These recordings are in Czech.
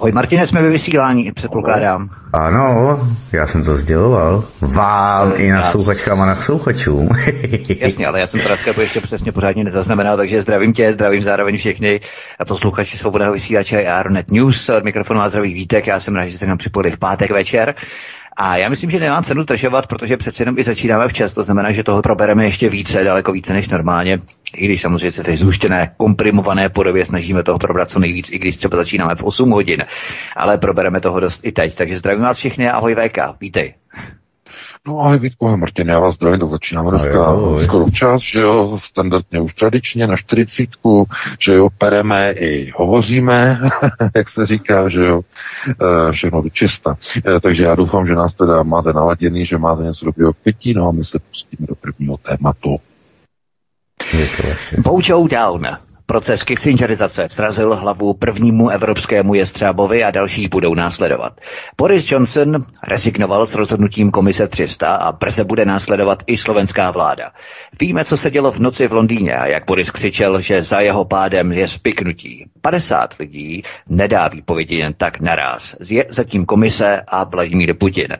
Ahoj Martine, jsme ve vysílání, předpokládám. Ano, já jsem to sděloval. Vám i na souchačkám a na souchačům. Jasně, ale já jsem to dneska ještě přesně pořádně nezaznamenal, takže zdravím tě, zdravím zároveň všechny posluchači Svobodného vysílače a Aeronet News. Od mikrofonu má zdravý Vítek, já jsem rád, že se nám připojili v pátek večer. A já myslím, že nemám cenu držovat, protože přece jenom i začínáme včas, to znamená, že toho probereme ještě více, daleko více než normálně. I když samozřejmě se teď zhuštěné, komprimované podobě snažíme toho probrat co nejvíc, i když třeba začínáme v 8 hodin. Ale probereme toho dost i teď. Takže zdravím vás všechny, ahoj VK, vítej. No ahoj Vítku, Martin, já vás zdravím, tak začínáme dneska ahoj, skoro včas, že jo, standardně už tradičně na čtyřicítku, že jo, pereme i hovoříme, jak se říká, že jo, e, všechno do čista. E, takže já doufám, že nás teda máte naladěný, že máte něco dobrého k pití, no a my se pustíme do prvního tématu. Bow down. Proces Kissingerizace srazil hlavu prvnímu evropskému jestřábovi a další budou následovat. Boris Johnson rezignoval s rozhodnutím komise 300 a brzy bude následovat i slovenská vláda. Víme, co se dělo v noci v Londýně a jak Boris křičel, že za jeho pádem je spiknutí. 50 lidí nedá výpovědi jen tak naraz. Je zatím komise a Vladimír Putin.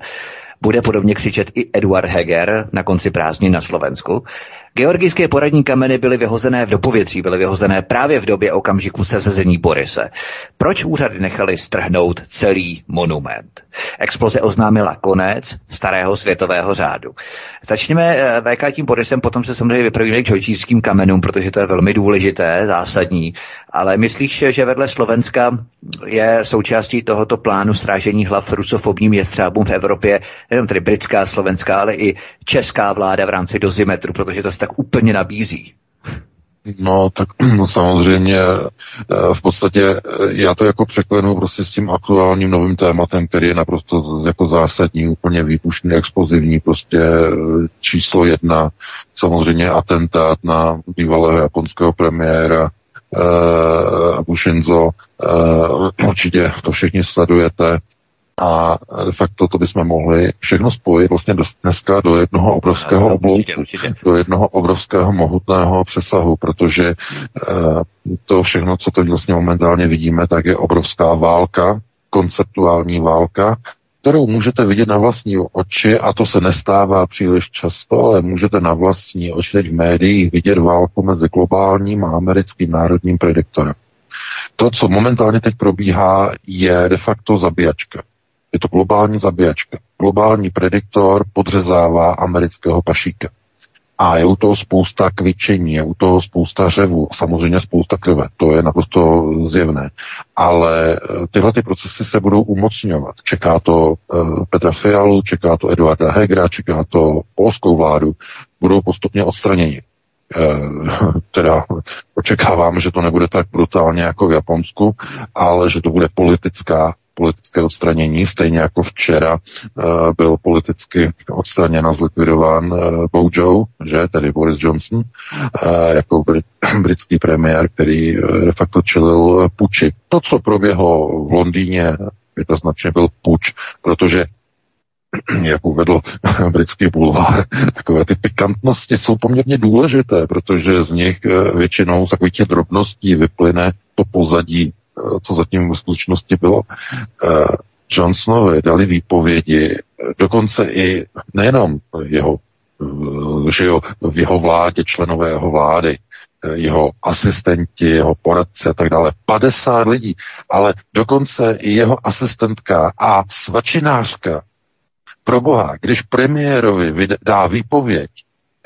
Bude podobně křičet i Eduard Heger na konci prázdnin na Slovensku. Georgijské poradní kameny byly vyhozené v dopovětří, byly vyhozené právě v době okamžiku sezení Borise. Proč úřady nechali strhnout celý monument? Exploze oznámila konec starého světového řádu. Začněme eh, VK tím Borisem, potom se samozřejmě vypravíme k georgijským kamenům, protože to je velmi důležité, zásadní. Ale myslíš, že vedle Slovenska je součástí tohoto plánu strážení hlav rusofobním jestřábům v Evropě, nejenom tedy britská, slovenská, ale i česká vláda v rámci dozimetru, protože to se tak úplně nabízí. No, tak no, samozřejmě eh, v podstatě eh, já to jako překlenu prostě s tím aktuálním novým tématem, který je naprosto jako zásadní, úplně výpušný, explozivní, prostě eh, číslo jedna, samozřejmě atentát na bývalého japonského premiéra uh, Shinzo. Uh, určitě to všichni sledujete. A de facto to bychom mohli všechno spojit vlastně dneska do jednoho obrovského oblouku, do jednoho obrovského mohutného přesahu, protože uh, to všechno, co to vlastně momentálně vidíme, tak je obrovská válka, konceptuální válka, kterou můžete vidět na vlastní oči, a to se nestává příliš často, ale můžete na vlastní oči teď v médiích vidět válku mezi globálním a americkým národním prediktorem. To, co momentálně teď probíhá, je de facto zabíjačka. Je to globální zabíjačka. Globální prediktor podřezává amerického pašíka. A je u toho spousta kvičení, je u toho spousta řevu, samozřejmě spousta krve, to je naprosto zjevné. Ale eh, tyhle ty procesy se budou umocňovat. Čeká to uh, Petra Fialu, čeká to Eduarda Hegera, čeká to polskou vládu, budou postupně odstraněni. Uh, teda očekávám, že to nebude tak brutálně jako v Japonsku, ale že to bude politická politické odstranění, stejně jako včera uh, byl politicky odstraněn a zlikvidován uh, Bojo, že, tedy Boris Johnson, uh, jako brit, britský premiér, který de facto čelil puči. To, co proběhlo v Londýně, jednoznačně byl puč, protože jak uvedl britský bulvár, takové ty pikantnosti jsou poměrně důležité, protože z nich většinou z takových těch drobností vyplyne to pozadí Eh, co zatím v skutečnosti bylo. Eh, Johnsonovi dali výpovědi, eh, dokonce i nejenom jeho, že jo, v jeho vládě, členové jeho vlády, jeho asistenti, jeho poradci a tak dále. 50 lidí, ale dokonce i jeho asistentka a svačinářka. Pro boha, když premiérovi dá výpověď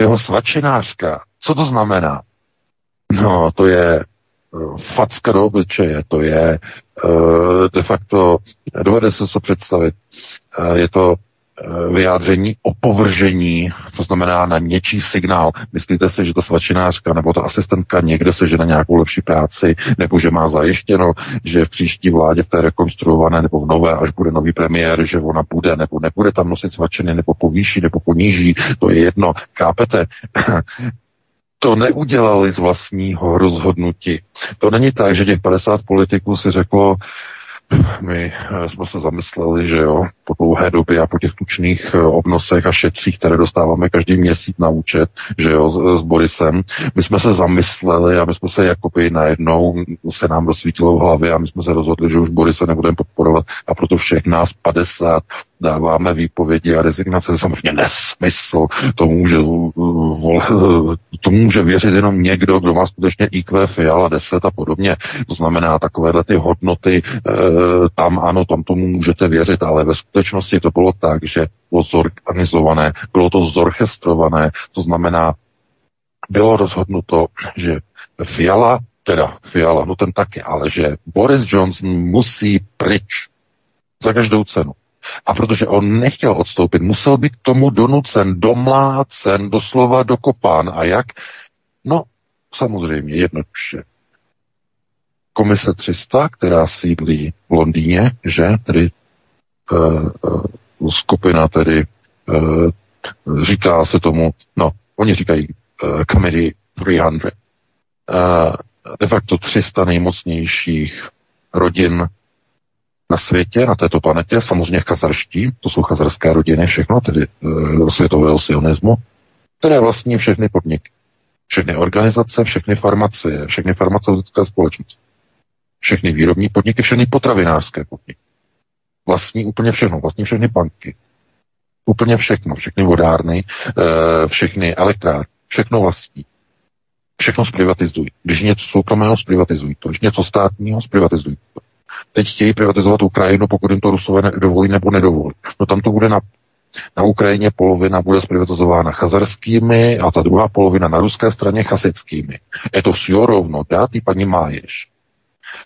jeho svačinářka, co to znamená? No, to je facka do obličeje, to je eh, de facto, dovede se co představit, eh, je to eh, vyjádření opovržení, to znamená na něčí signál. Myslíte si, že ta svačinářka nebo ta asistentka někde se na nějakou lepší práci, nebo že má zajištěno, že v příští vládě v té rekonstruované nebo v nové, až bude nový premiér, že ona bude nebo nebude tam nosit svačiny, nebo povýší, nebo poníží, to je jedno. Kápete? To neudělali z vlastního rozhodnutí. To není tak, že těch 50 politiků si řeklo, my eh, jsme se zamysleli, že jo, po dlouhé době a po těch tučných eh, obnosech a šetcích, které dostáváme každý měsíc na účet, že jo, s, s Borisem, my jsme se zamysleli a my jsme se jakoby najednou se nám rozsvítilo v hlavě a my jsme se rozhodli, že už Borise nebudeme podporovat a proto všech nás 50 dáváme výpovědi a rezignace. Samozřejmě nesmysl. To může, to může věřit jenom někdo, kdo má skutečně IQ Fiala 10 a podobně. To znamená takovéhle ty hodnoty, e, tam ano, tam tomu můžete věřit, ale ve skutečnosti to bylo tak, že bylo zorganizované, bylo to zorchestrované, to znamená, bylo rozhodnuto, že Fiala, teda Fiala, no ten taky, ale že Boris Johnson musí pryč za každou cenu. A protože on nechtěl odstoupit, musel být tomu donucen, domlácen, doslova dokopán. A jak? No, samozřejmě, jednoduše. Komise 300, která sídlí v Londýně, že, tedy uh, uh, skupina tedy uh, říká se tomu, no, oni říkají uh, Committee 300, uh, de facto 300 nejmocnějších rodin na světě, na této planetě, samozřejmě chazarští, to jsou chazarské rodiny, všechno, tedy e, světového sionismu, které vlastní všechny podniky, všechny organizace, všechny farmacie, všechny farmaceutické společnosti, všechny výrobní podniky, všechny potravinářské podniky. Vlastní úplně všechno, vlastní všechny banky, úplně všechno, všechny vodárny, e, všechny elektrárny, všechno vlastní. Všechno zprivatizují. Když něco soukromého, zprivatizují to. Když něco státního, zprivatizují to teď chtějí privatizovat Ukrajinu, pokud jim to Rusové dovolí nebo nedovolí. No tam to bude na, na Ukrajině polovina bude zprivatizována chazarskými a ta druhá polovina na ruské straně chasickými. Je to vše rovno, dá ty paní máješ.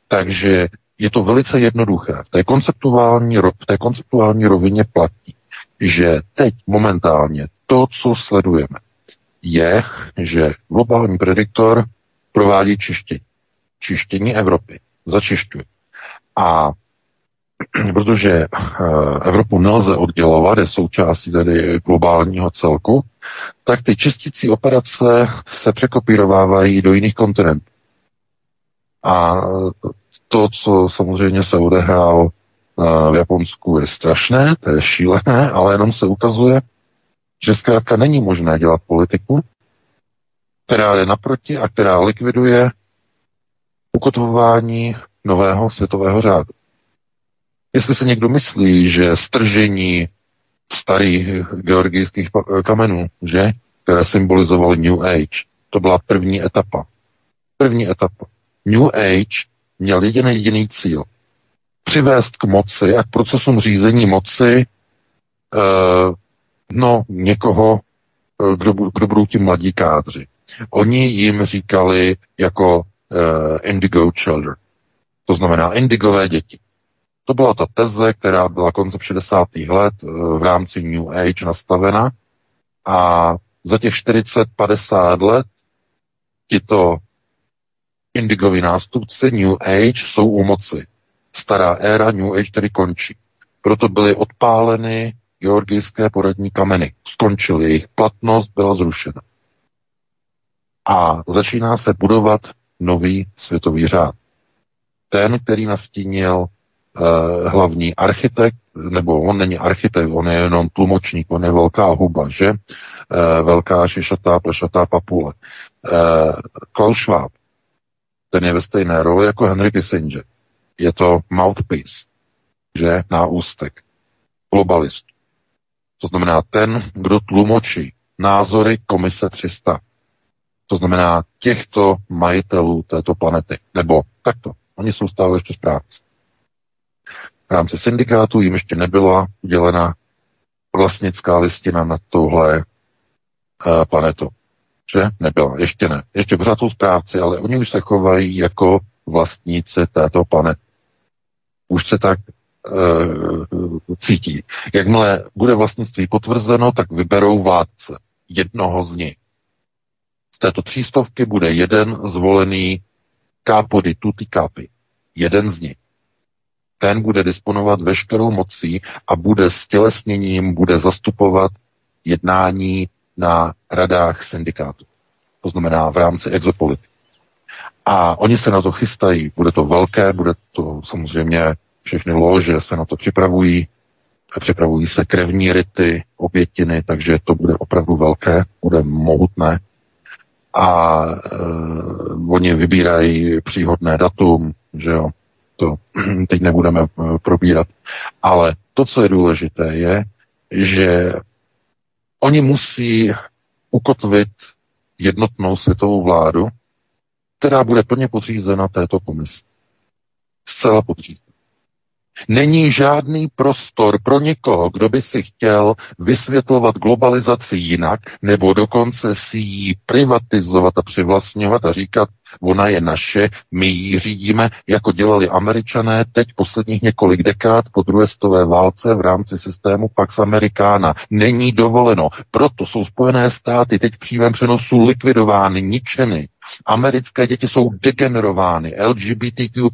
Takže je to velice jednoduché. V té konceptuální, v té konceptuální rovině platí, že teď momentálně to, co sledujeme, je, že globální prediktor provádí čištění. Čištění Evropy. Začišťuje. A protože eh, Evropu nelze oddělovat, je součástí tedy globálního celku, tak ty čistící operace se překopírovávají do jiných kontinentů. A to, co samozřejmě se odehrálo eh, v Japonsku, je strašné, to je šílené, ale jenom se ukazuje, že zkrátka není možné dělat politiku, která jde naproti a která likviduje ukotvování nového světového řádu. Jestli se někdo myslí, že stržení starých georgijských kamenů, že, které symbolizovaly New Age, to byla první etapa. První etapa. New Age měl jediný jediný cíl. Přivést k moci a k procesům řízení moci eh, no, někoho, eh, kdo, kdo budou ti mladí kádři. Oni jim říkali jako eh, indigo children. To znamená indigové děti. To byla ta teze, která byla koncem 60. let eh, v rámci New Age nastavena a za těch 40-50 let tito indigoví nástupci New Age jsou u moci. Stará éra New Age tedy končí. Proto byly odpáleny georgijské poradní kameny. Skončily, jejich platnost byla zrušena. A začíná se budovat nový světový řád ten, který nastínil uh, hlavní architekt, nebo on není architekt, on je jenom tlumočník, on je velká huba, že? Uh, velká šišatá, plešatá papule. Uh, Klaus Schwab, ten je ve stejné roli jako Henry Kissinger. Je to mouthpiece, že? Náústek. Globalist. To znamená ten, kdo tlumočí názory komise 300. To znamená těchto majitelů této planety. Nebo takto. Oni jsou stále ještě správci. V rámci syndikátu jim ještě nebyla udělena vlastnická listina na touhle uh, planetu. Že? Nebyla. Ještě ne. Ještě pořád jsou správci, ale oni už se chovají jako vlastníci této planety. Už se tak uh, cítí. Jakmile bude vlastnictví potvrzeno, tak vyberou vládce. Jednoho z nich. Z této třístovky bude jeden zvolený capo di tutti capi. Jeden z nich. Ten bude disponovat veškerou mocí a bude s tělesněním, bude zastupovat jednání na radách syndikátu. To znamená v rámci exopolitiky. A oni se na to chystají. Bude to velké, bude to samozřejmě všechny lože se na to připravují. Připravují se krevní ryty, obětiny, takže to bude opravdu velké, bude mohutné. A e, oni vybírají příhodné datum, že jo, to teď nebudeme e, probírat. Ale to, co je důležité, je, že oni musí ukotvit jednotnou světovou vládu, která bude plně podřízena této komisi. Zcela podřízena. Není žádný prostor pro někoho, kdo by si chtěl vysvětlovat globalizaci jinak, nebo dokonce si ji privatizovat a přivlastňovat a říkat, ona je naše, my ji řídíme, jako dělali američané teď posledních několik dekád po druhé stové válce v rámci systému Pax Americana. Není dovoleno. Proto jsou Spojené státy teď v přenosu likvidovány, ničeny. Americké děti jsou degenerovány, LGBTQ++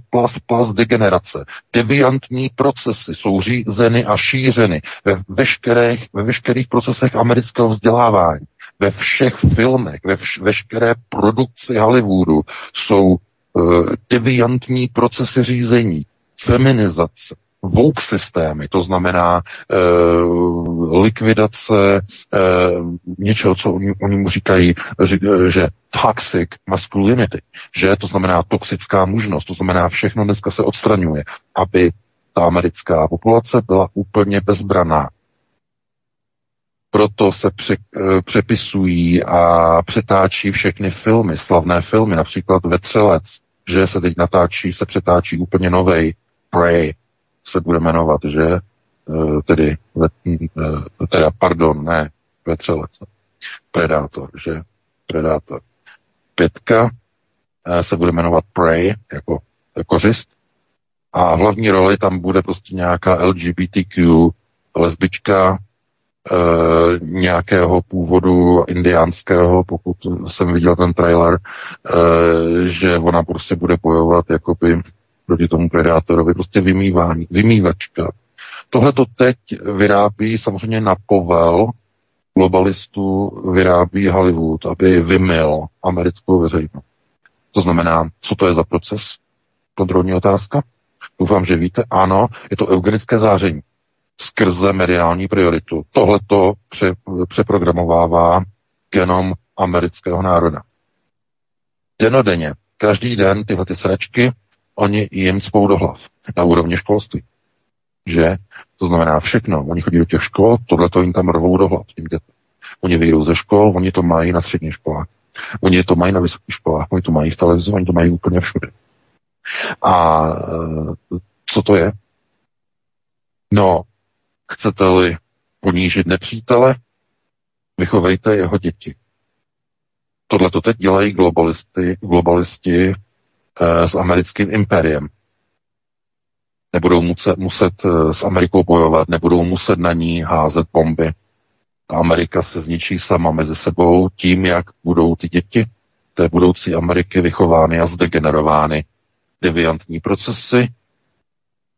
degenerace. Deviantní procesy jsou řízeny a šířeny ve veškerých, ve veškerých procesech amerického vzdělávání ve všech filmech, ve vš- veškeré produkci Hollywoodu jsou uh, deviantní procesy řízení, feminizace, vouk systémy, to znamená uh, likvidace uh, něčeho, co oni, oni mu říkají, že toxic masculinity, že? To znamená toxická mužnost, to znamená všechno dneska se odstraňuje, aby ta americká populace byla úplně bezbraná. Proto se pře, eh, přepisují a přetáčí všechny filmy, slavné filmy, například Vetřelec, že se teď natáčí, se přetáčí úplně novej Prey, se bude jmenovat, že? Eh, tedy, eh, teda, pardon, ne, Vetřelec, Predátor, že? Predátor. Pětka se bude jmenovat Prey, jako kořist, a hlavní roli tam bude prostě nějaká LGBTQ lesbička, e, nějakého původu indiánského, pokud jsem viděl ten trailer, e, že ona prostě bude bojovat jakoby proti tomu predátorovi, prostě vymývání, vymývačka. Tohle to teď vyrábí samozřejmě na povel globalistů, vyrábí Hollywood, aby vymil americkou veřejnost. To znamená, co to je za proces? Kontrolní otázka. Doufám, že víte. Ano, je to eugenické záření skrze mediální prioritu. Tohle to pře, přeprogramovává genom amerického národa. Denodenně, každý den tyhle ty sračky, oni jim cpou do hlav na úrovni školství. Že? To znamená všechno. Oni chodí do těch škol, tohle to jim tam rvou do hlav tím dětem. Oni vyjdou ze škol, oni to mají na středních školách. Oni to mají na vysokých školách, oni to mají v televizi, oni to mají úplně všude. A e, co to je? No, Chcete-li ponížit nepřítele, vychovejte jeho děti. Tohle to teď dělají globalisti eh, s americkým impériem. Nebudou muset, muset eh, s Amerikou bojovat, nebudou muset na ní házet bomby. Amerika se zničí sama mezi sebou tím, jak budou ty děti té budoucí Ameriky vychovány a zdegenerovány. Deviantní procesy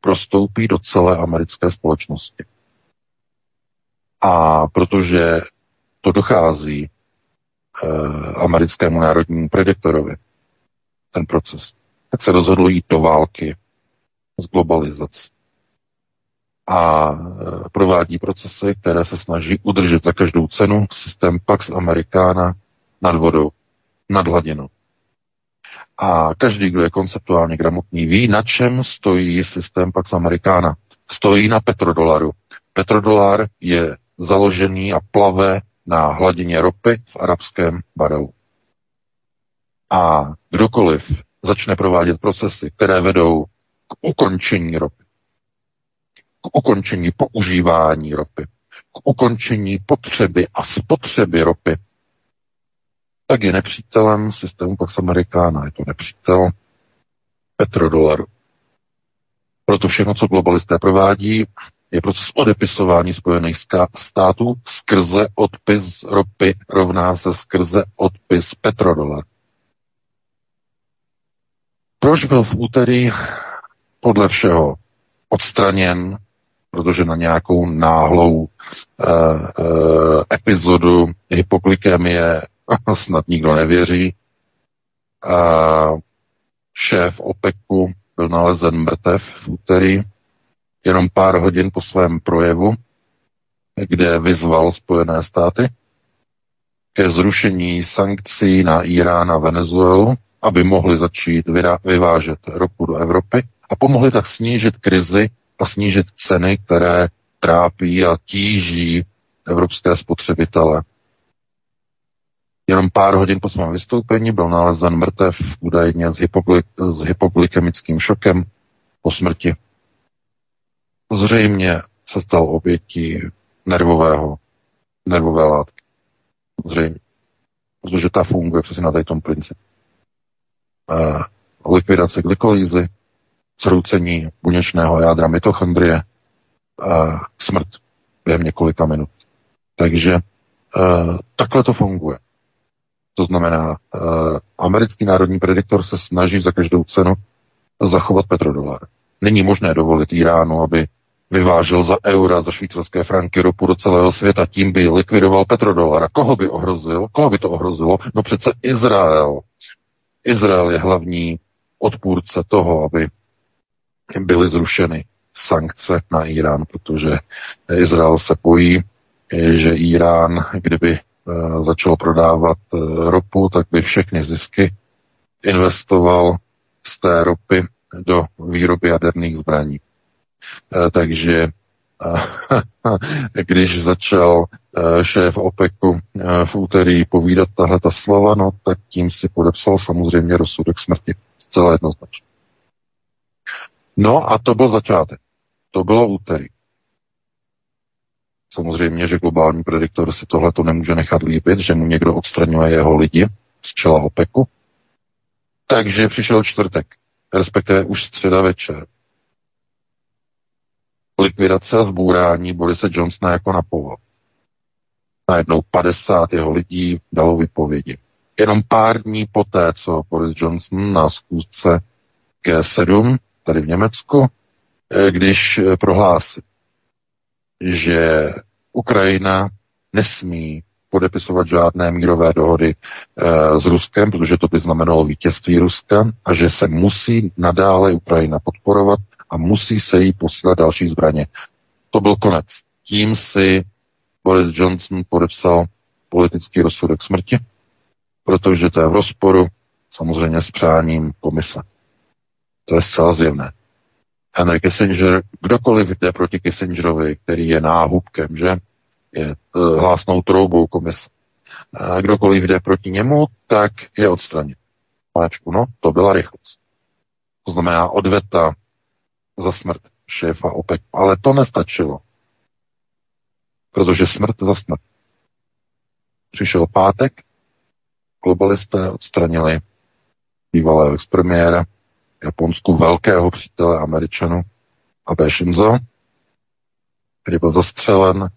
prostoupí do celé americké společnosti. A protože to dochází eh, americkému národnímu prediktorovi, ten proces, tak se rozhodl jít do války s globalizací. A eh, provádí procesy, které se snaží udržet za každou cenu systém Pax Americana nad vodou, nad hladinou. A každý, kdo je konceptuálně gramotný, ví, na čem stojí systém Pax Americana. Stojí na petrodolaru. Petrodolar je založený a plave na hladině ropy v arabském barelu. A kdokoliv začne provádět procesy, které vedou k ukončení ropy, k ukončení používání ropy, k ukončení potřeby a spotřeby ropy, tak je nepřítelem systému Pax Americana. Je to nepřítel petrodolaru. Proto všechno, co globalisté provádí, je proces odepisování Spojených států skrze odpis ropy rovná se skrze odpis petrodolar. Proč byl v úterý podle všeho odstraněn, protože na nějakou náhlou uh, uh, epizodu hypoglykemie snad nikdo nevěří. A šéf OPECu byl nalezen mrtev v úterý, jenom pár hodin po svém projevu, kde vyzval Spojené státy ke zrušení sankcí na Irán a Venezuelu, aby mohli začít vyvážet ropu do Evropy a pomohli tak snížit krizi a snížit ceny, které trápí a tíží evropské spotřebitele. Jenom pár hodin po svém vystoupení byl nalezen mrtev údajně s, hypogly- s hypoglykemickým šokem po smrti. Zřejmě se stal obětí nervového, nervové látky. Zřejmě. Protože ta funguje přesně na tom principu. Uh, likvidace glykolízy, zhroucení buněčného jádra mitochondrie, uh, smrt během několika minut. Takže uh, takhle to funguje. To znamená, americký národní prediktor se snaží za každou cenu zachovat petrodolar. Není možné dovolit Iránu, aby vyvážel za eura, za švýcarské franky ropu do celého světa, tím by likvidoval petrodolar. Koho by ohrozil? Koho by to ohrozilo? No přece Izrael. Izrael je hlavní odpůrce toho, aby byly zrušeny sankce na Irán, protože Izrael se bojí, že Irán, kdyby eh, začal prodávat eh, ropu, tak by všechny zisky investoval z té ropy do výroby jaderných zbraní. Eh, takže když začal šéf OPECu v úterý povídat tahle ta slova, no tak tím si podepsal samozřejmě rozsudek smrti. Zcela jednoznačně. No a to byl začátek. To bylo úterý. Samozřejmě, že globální prediktor si tohle to nemůže nechat líbit, že mu někdo odstraňuje jeho lidi z čela OPECu. Takže přišel čtvrtek, respektive už středa večer. Likvidace a zbůrání Borise Johnsona jako na povod. Najednou 50 jeho lidí dalo vypovědi. Jenom pár dní poté, co Boris Johnson na zkoušce G7 tady v Německu, eh, když eh, prohlásí, že Ukrajina nesmí podepisovat žádné mírové dohody e, s Ruskem, protože to by znamenalo vítězství Ruska a že se musí nadále Ukrajina podporovat a musí se jí posílat další zbraně. To byl konec. Tím si Boris Johnson podepsal politický rozsudek smrti, protože to je v rozporu samozřejmě s přáním komise. To je zcela zjevné. Henry Kissinger, kdokoliv jde proti Kissingerovi, který je náhubkem, že? Je uh, hlásnou troubou komise. A kdokoliv jde proti němu, tak je odstraněn. Panečku, no, to byla rychlost. To znamená odveta za smrt šéfa OPEC. Ale to nestačilo. Protože smrt za smrt. Přišel pátek, globalisté odstranili bývalého expremiéra, Japonsku velkého přítele Američanů Abe Shinzo, který byl zastřelen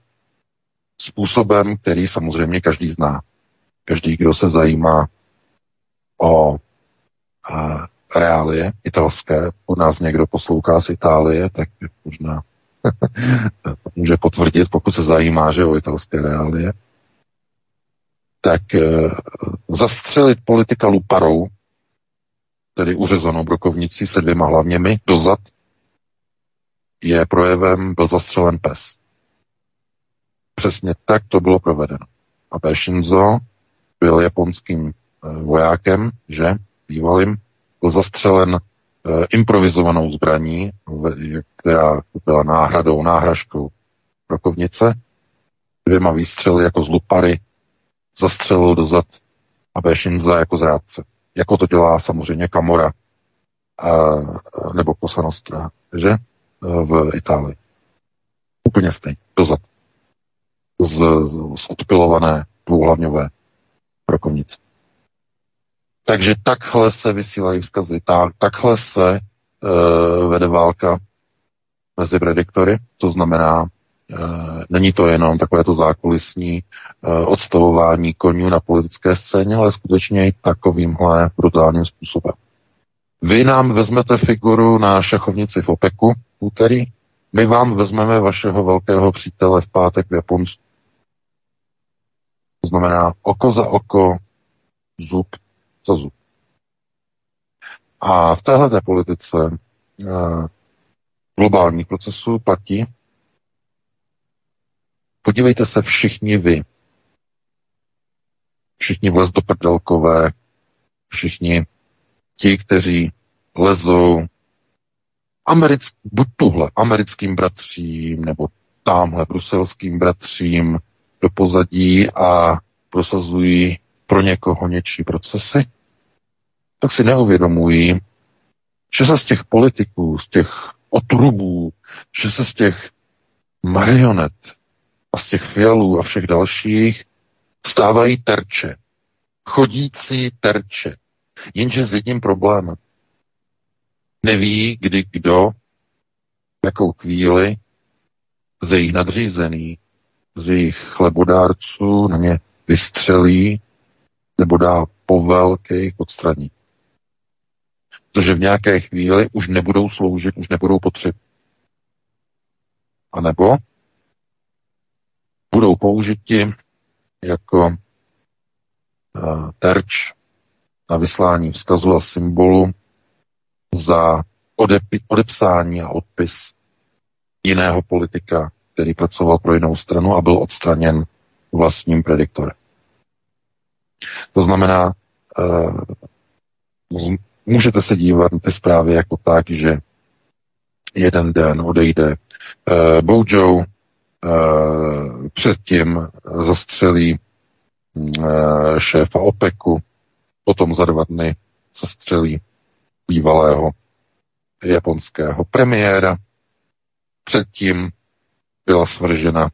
způsobem, který samozřejmě každý zná. Každý, kdo se zajímá o a, reálie italské, u nás někdo poslouchá z Itálie, tak možná může potvrdit, pokud se zajímá, že o italské reálie, tak e, zastřelit politika luparou tedy uřezanou brokovnici se dvěma hlavněmi dozad, je projevem byl zastřelen pes. Přesně tak to bylo provedeno. A. Shinzo byl japonským eh, vojákem, že bývalým, byl zastřelen eh, improvizovanou zbraní, která byla náhradou, náhražkou brokovnice, dvěma výstřely jako z lupary, zastřelil dozad a Shinza jako zrádce jako to dělá samozřejmě Kamora a, nebo Kosanostra, že? V Itálii. Úplně stejně, dozad. Z, z, z odpilované dvouhlavňové brokovnice. Takže takhle se vysílají vzkazy, tak, takhle se e, vede válka mezi prediktory, to znamená Eh, není to jenom takové to zákulisní eh, odstavování konňů na politické scéně, ale skutečně i takovýmhle brutálním způsobem. Vy nám vezmete figuru na šachovnici v OPEKu v úterý, my vám vezmeme vašeho velkého přítele v pátek v Japonsku. To znamená oko za oko, zub zub. A v téhle politice eh, globálních procesů platí, podívejte se všichni vy, všichni vlez do prdelkové, všichni ti, kteří lezou americk, buď tuhle americkým bratřím, nebo tamhle bruselským bratřím do pozadí a prosazují pro někoho něčí procesy, tak si neuvědomují, že se z těch politiků, z těch otrubů, že se z těch marionet a z těch fialů a všech dalších stávají terče. Chodící terče. Jenže s jedním problémem. Neví, kdy kdo, jakou chvíli z jejich nadřízený, z jejich chlebodárců na ně vystřelí nebo dá povel k jejich. Protože v nějaké chvíli už nebudou sloužit, už nebudou potřební. A nebo budou použiti jako uh, terč na vyslání vzkazu a symbolu za odepi, odepsání a odpis jiného politika, který pracoval pro jinou stranu a byl odstraněn vlastním prediktorem. To znamená, uh, můžete se dívat na ty zprávy jako tak, že jeden den odejde uh, Bojo, uh, předtím zastřelí uh, šéfa OPECu, potom za dva dny zastřelí bývalého japonského premiéra. Předtím byla svržena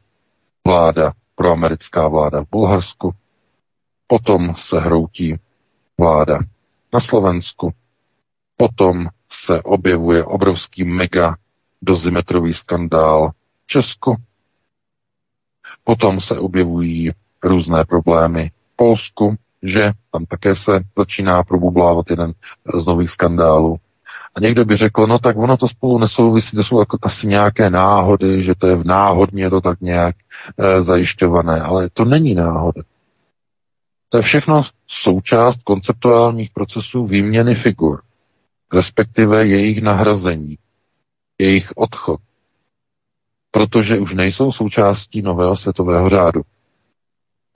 vláda, proamerická vláda v Bulharsku. Potom se hroutí vláda na Slovensku. Potom se objevuje obrovský mega dozimetrový skandál v Česku. Potom se objevují různé problémy v Polsku, že tam také se začíná probublávat jeden z nových skandálů. A někdo by řekl, no tak ono to spolu nesouvisí, to jsou jako asi nějaké náhody, že to je v náhodně to tak nějak e, zajišťované, ale to není náhoda. To je všechno součást konceptuálních procesů výměny figur, respektive jejich nahrazení, jejich odchod, protože už nejsou součástí nového světového řádu.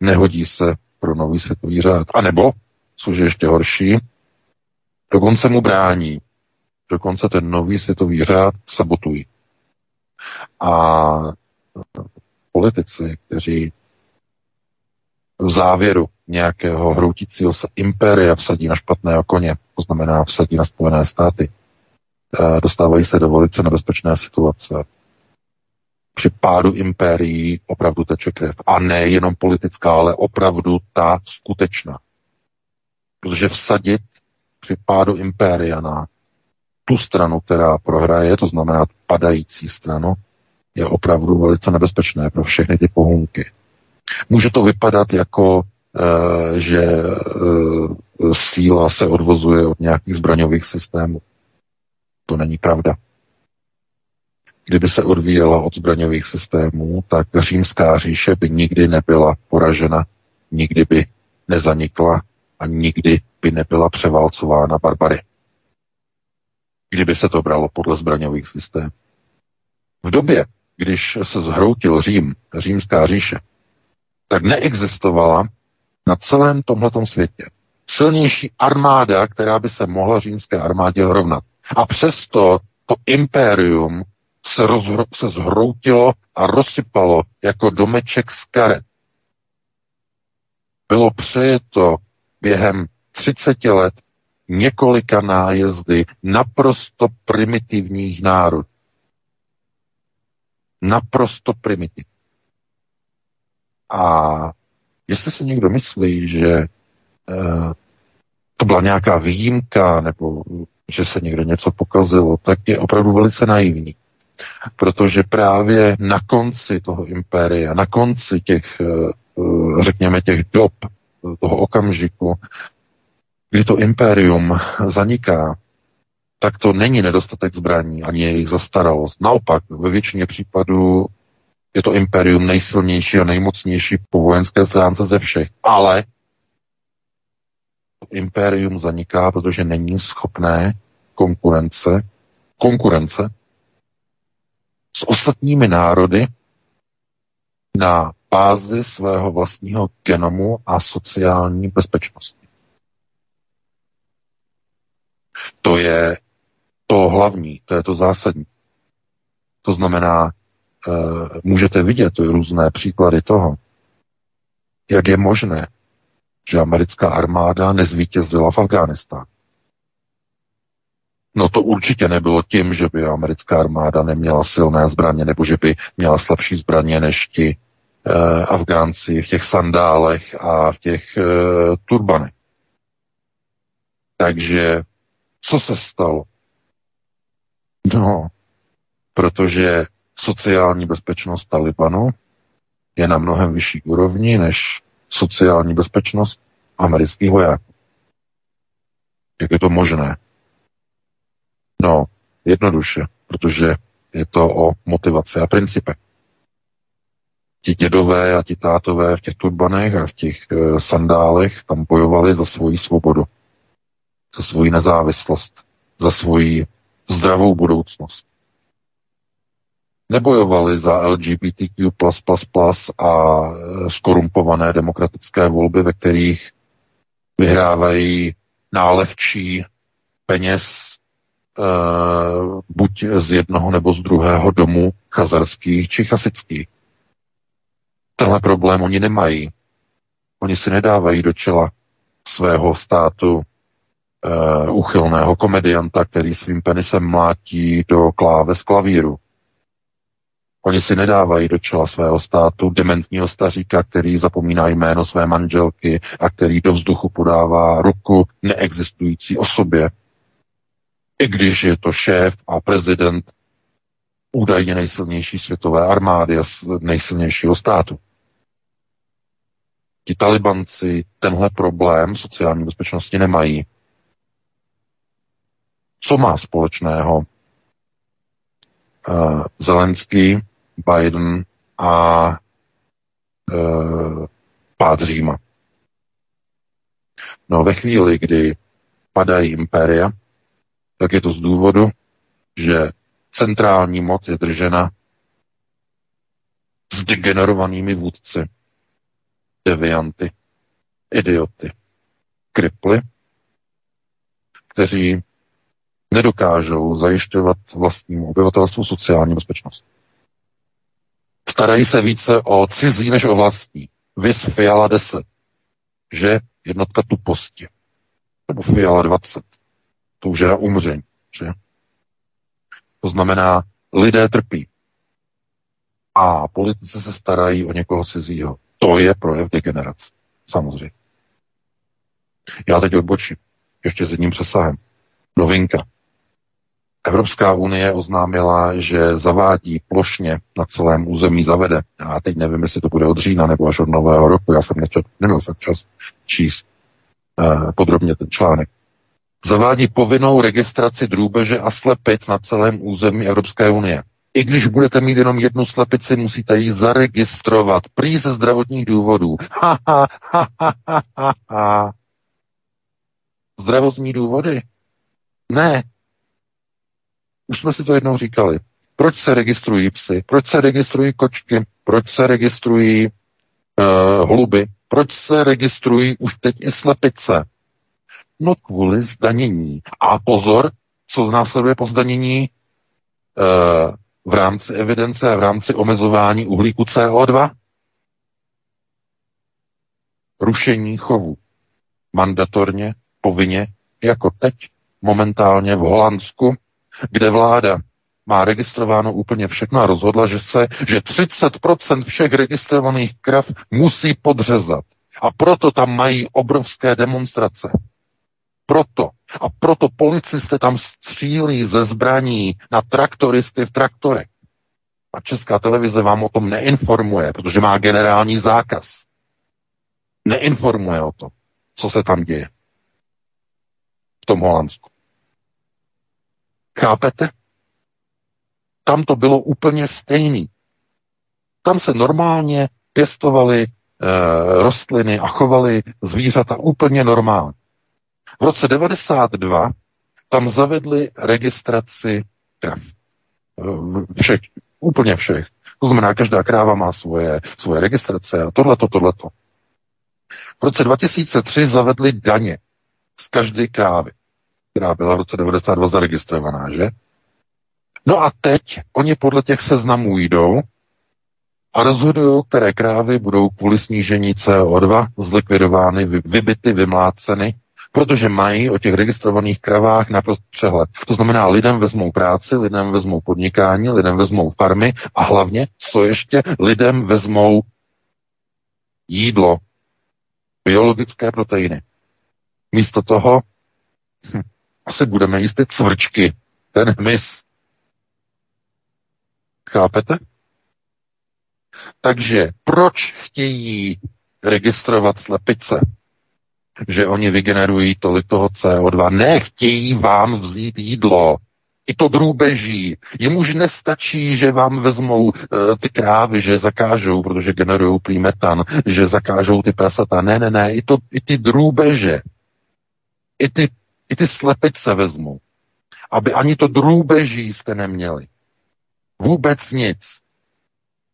Nehodí se pro nový světový řád. A nebo, což je ještě horší, dokonce mu brání. Dokonce ten nový světový řád sabotují. A politici, kteří v závěru nějakého hroutícího se impéria vsadí na špatného koně, to znamená vsadí na Spojené státy, eh, dostávají se do velice nebezpečné situace. Při pádu impérií opravdu teče krev. A ne jenom politická, ale opravdu ta skutečná. Protože vsadit při pádu impéria na tu stranu, která prohraje, to znamená padající stranu, je opravdu velice nebezpečné pro všechny ty pohunky. Může to vypadat jako, e, že e, síla se odvozuje od nějakých zbraňových systémů. To není pravda. Kdyby se odvíjela od zbraňových systémů, tak římská říše by nikdy nebyla poražena, nikdy by nezanikla a nikdy by nebyla převálcována barbary. Kdyby se to bralo podle zbraňových systémů. V době, když se zhroutil Řím, římská říše, tak neexistovala na celém tomhletom světě silnější armáda, která by se mohla římské armádě rovnat. A přesto to impérium se, rozhro, se zhroutilo a rozsypalo jako domeček z karet. Bylo přejeto během 30 let několika nájezdy naprosto primitivních národů. Naprosto primitivní. A jestli si někdo myslí, že e, to byla nějaká výjimka, nebo že se někde něco pokazilo, tak je opravdu velice naivní. Protože právě na konci toho impéria, na konci těch, eh, řekněme, těch dob, toho okamžiku, kdy to impérium zaniká, tak to není nedostatek zbraní, ani jejich zastaralost. Naopak, ve většině případů Je to imperium nejsilnější a nejmocnější po vojenské stránce ze všech. Ale to imperium zaniká, protože není schopné konkurence, konkurence s ostatními národy na bázi svého vlastního genomu a sociální bezpečnosti. To je to hlavní, to je to zásadní. To znamená, můžete vidět různé příklady toho, jak je možné, že americká armáda nezvítězila v Afghánistánu. No to určitě nebylo tím, že by americká armáda neměla silné zbraně, nebo že by měla slabší zbraně než ti e, Afgánci v těch sandálech a v těch e, turbanech. Takže co se stalo? No, protože sociální bezpečnost Talibanu je na mnohem vyšší úrovni než sociální bezpečnost amerických vojáků. Jak je to možné? No, jednoduše, protože je to o motivaci a principech. Ti dědové a ti tátové v těch turbanech a v těch e, sandálech tam bojovali za svoji svobodu, za svoji nezávislost, za svoji zdravou budoucnost. Nebojovali za LGBTQ++ a e, skorumpované demokratické volby, ve kterých vyhrávají nálevčí peněz uh, buď z jednoho nebo z druhého domu chazarských či chasických. Tenhle problém oni nemají. Oni si nedávají do čela svého státu uh, uchylného komedianta, který svým penisem mlátí do kláves klavíru. Oni si nedávají do čela svého státu dementního staříka, který zapomíná jméno své manželky a který do vzduchu podává ruku neexistující osobě. I když je to šéf a prezident údajně nejsilnější světové armády a nejsilnějšího státu. Ti talibanci tenhle problém sociální bezpečnosti nemají. Co má společného uh, Zelenský Biden a e, pád Říma. No ve chvíli, kdy padají impéria, tak je to z důvodu, že centrální moc je držena s degenerovanými vůdci, devianty, idioty, kriply, kteří nedokážou zajišťovat vlastnímu obyvatelstvu sociální bezpečnost. Starají se více o cizí než o vlastní. Vys Fiala 10, že jednotka tuposti. Nebo Fiala 20. To už je na umření. Že? To znamená, lidé trpí. A politici se starají o někoho cizího. To je projev degenerace. Samozřejmě. Já teď odbočím. Ještě s jedním přesahem. Novinka. Evropská unie oznámila, že zavádí plošně na celém území zavede. Já teď nevím, jestli to bude od října nebo až od nového roku. Já jsem nečet, neměl jsem čas číst uh, podrobně ten článek. Zavádí povinnou registraci drůbeže a slepic na celém území Evropské unie. I když budete mít jenom jednu slepici, musíte ji zaregistrovat. Prý ze zdravotních důvodů. Ha, ha, ha, ha, ha, ha. Zdravotní důvody? Ne, už jsme si to jednou říkali. Proč se registrují psy? Proč se registrují kočky? Proč se registrují uh, holuby? Proč se registrují už teď i slepice? No kvůli zdanění. A pozor, co následuje po zdanění uh, v rámci evidence a v rámci omezování uhlíku CO2? Rušení chovu. Mandatorně, povinně, jako teď, momentálně v Holandsku, kde vláda má registrováno úplně všechno a rozhodla, že se, že 30% všech registrovaných krav musí podřezat. A proto tam mají obrovské demonstrace. Proto. A proto policisté tam střílí ze zbraní na traktoristy v traktorech. A česká televize vám o tom neinformuje, protože má generální zákaz. Neinformuje o tom, co se tam děje v tom Holandsku. Chápete? Tam to bylo úplně stejný. Tam se normálně pěstovaly e, rostliny a chovaly zvířata úplně normálně. V roce 92 tam zavedli registraci krav. Eh, všech, úplně všech. To znamená, každá kráva má svoje, svoje registrace a tohleto, tohleto. V roce 2003 zavedli daně z každé krávy, která byla v roce 92 zaregistrovaná, že? No a teď oni podle těch seznamů jdou a rozhodují, které krávy budou kvůli snížení CO2 zlikvidovány, vybity, vymláceny, protože mají o těch registrovaných kravách naprosto přehled. To znamená, lidem vezmou práci, lidem vezmou podnikání, lidem vezmou farmy a hlavně, co ještě, lidem vezmou jídlo, biologické proteiny. Místo toho hm, asi budeme jíst ty cvrčky, ten hmyz. Chápete? Takže proč chtějí registrovat slepice? Že oni vygenerují tolik toho CO2. Nechtějí vám vzít jídlo. I to drůbeží. Jim už nestačí, že vám vezmou uh, ty krávy, že zakážou, protože generují prý metan, že zakážou ty prasata. Ne, ne, ne, i, to, i ty drůbeže, i ty, i ty slepice vezmou. Aby ani to drůbeží jste neměli. Vůbec nic.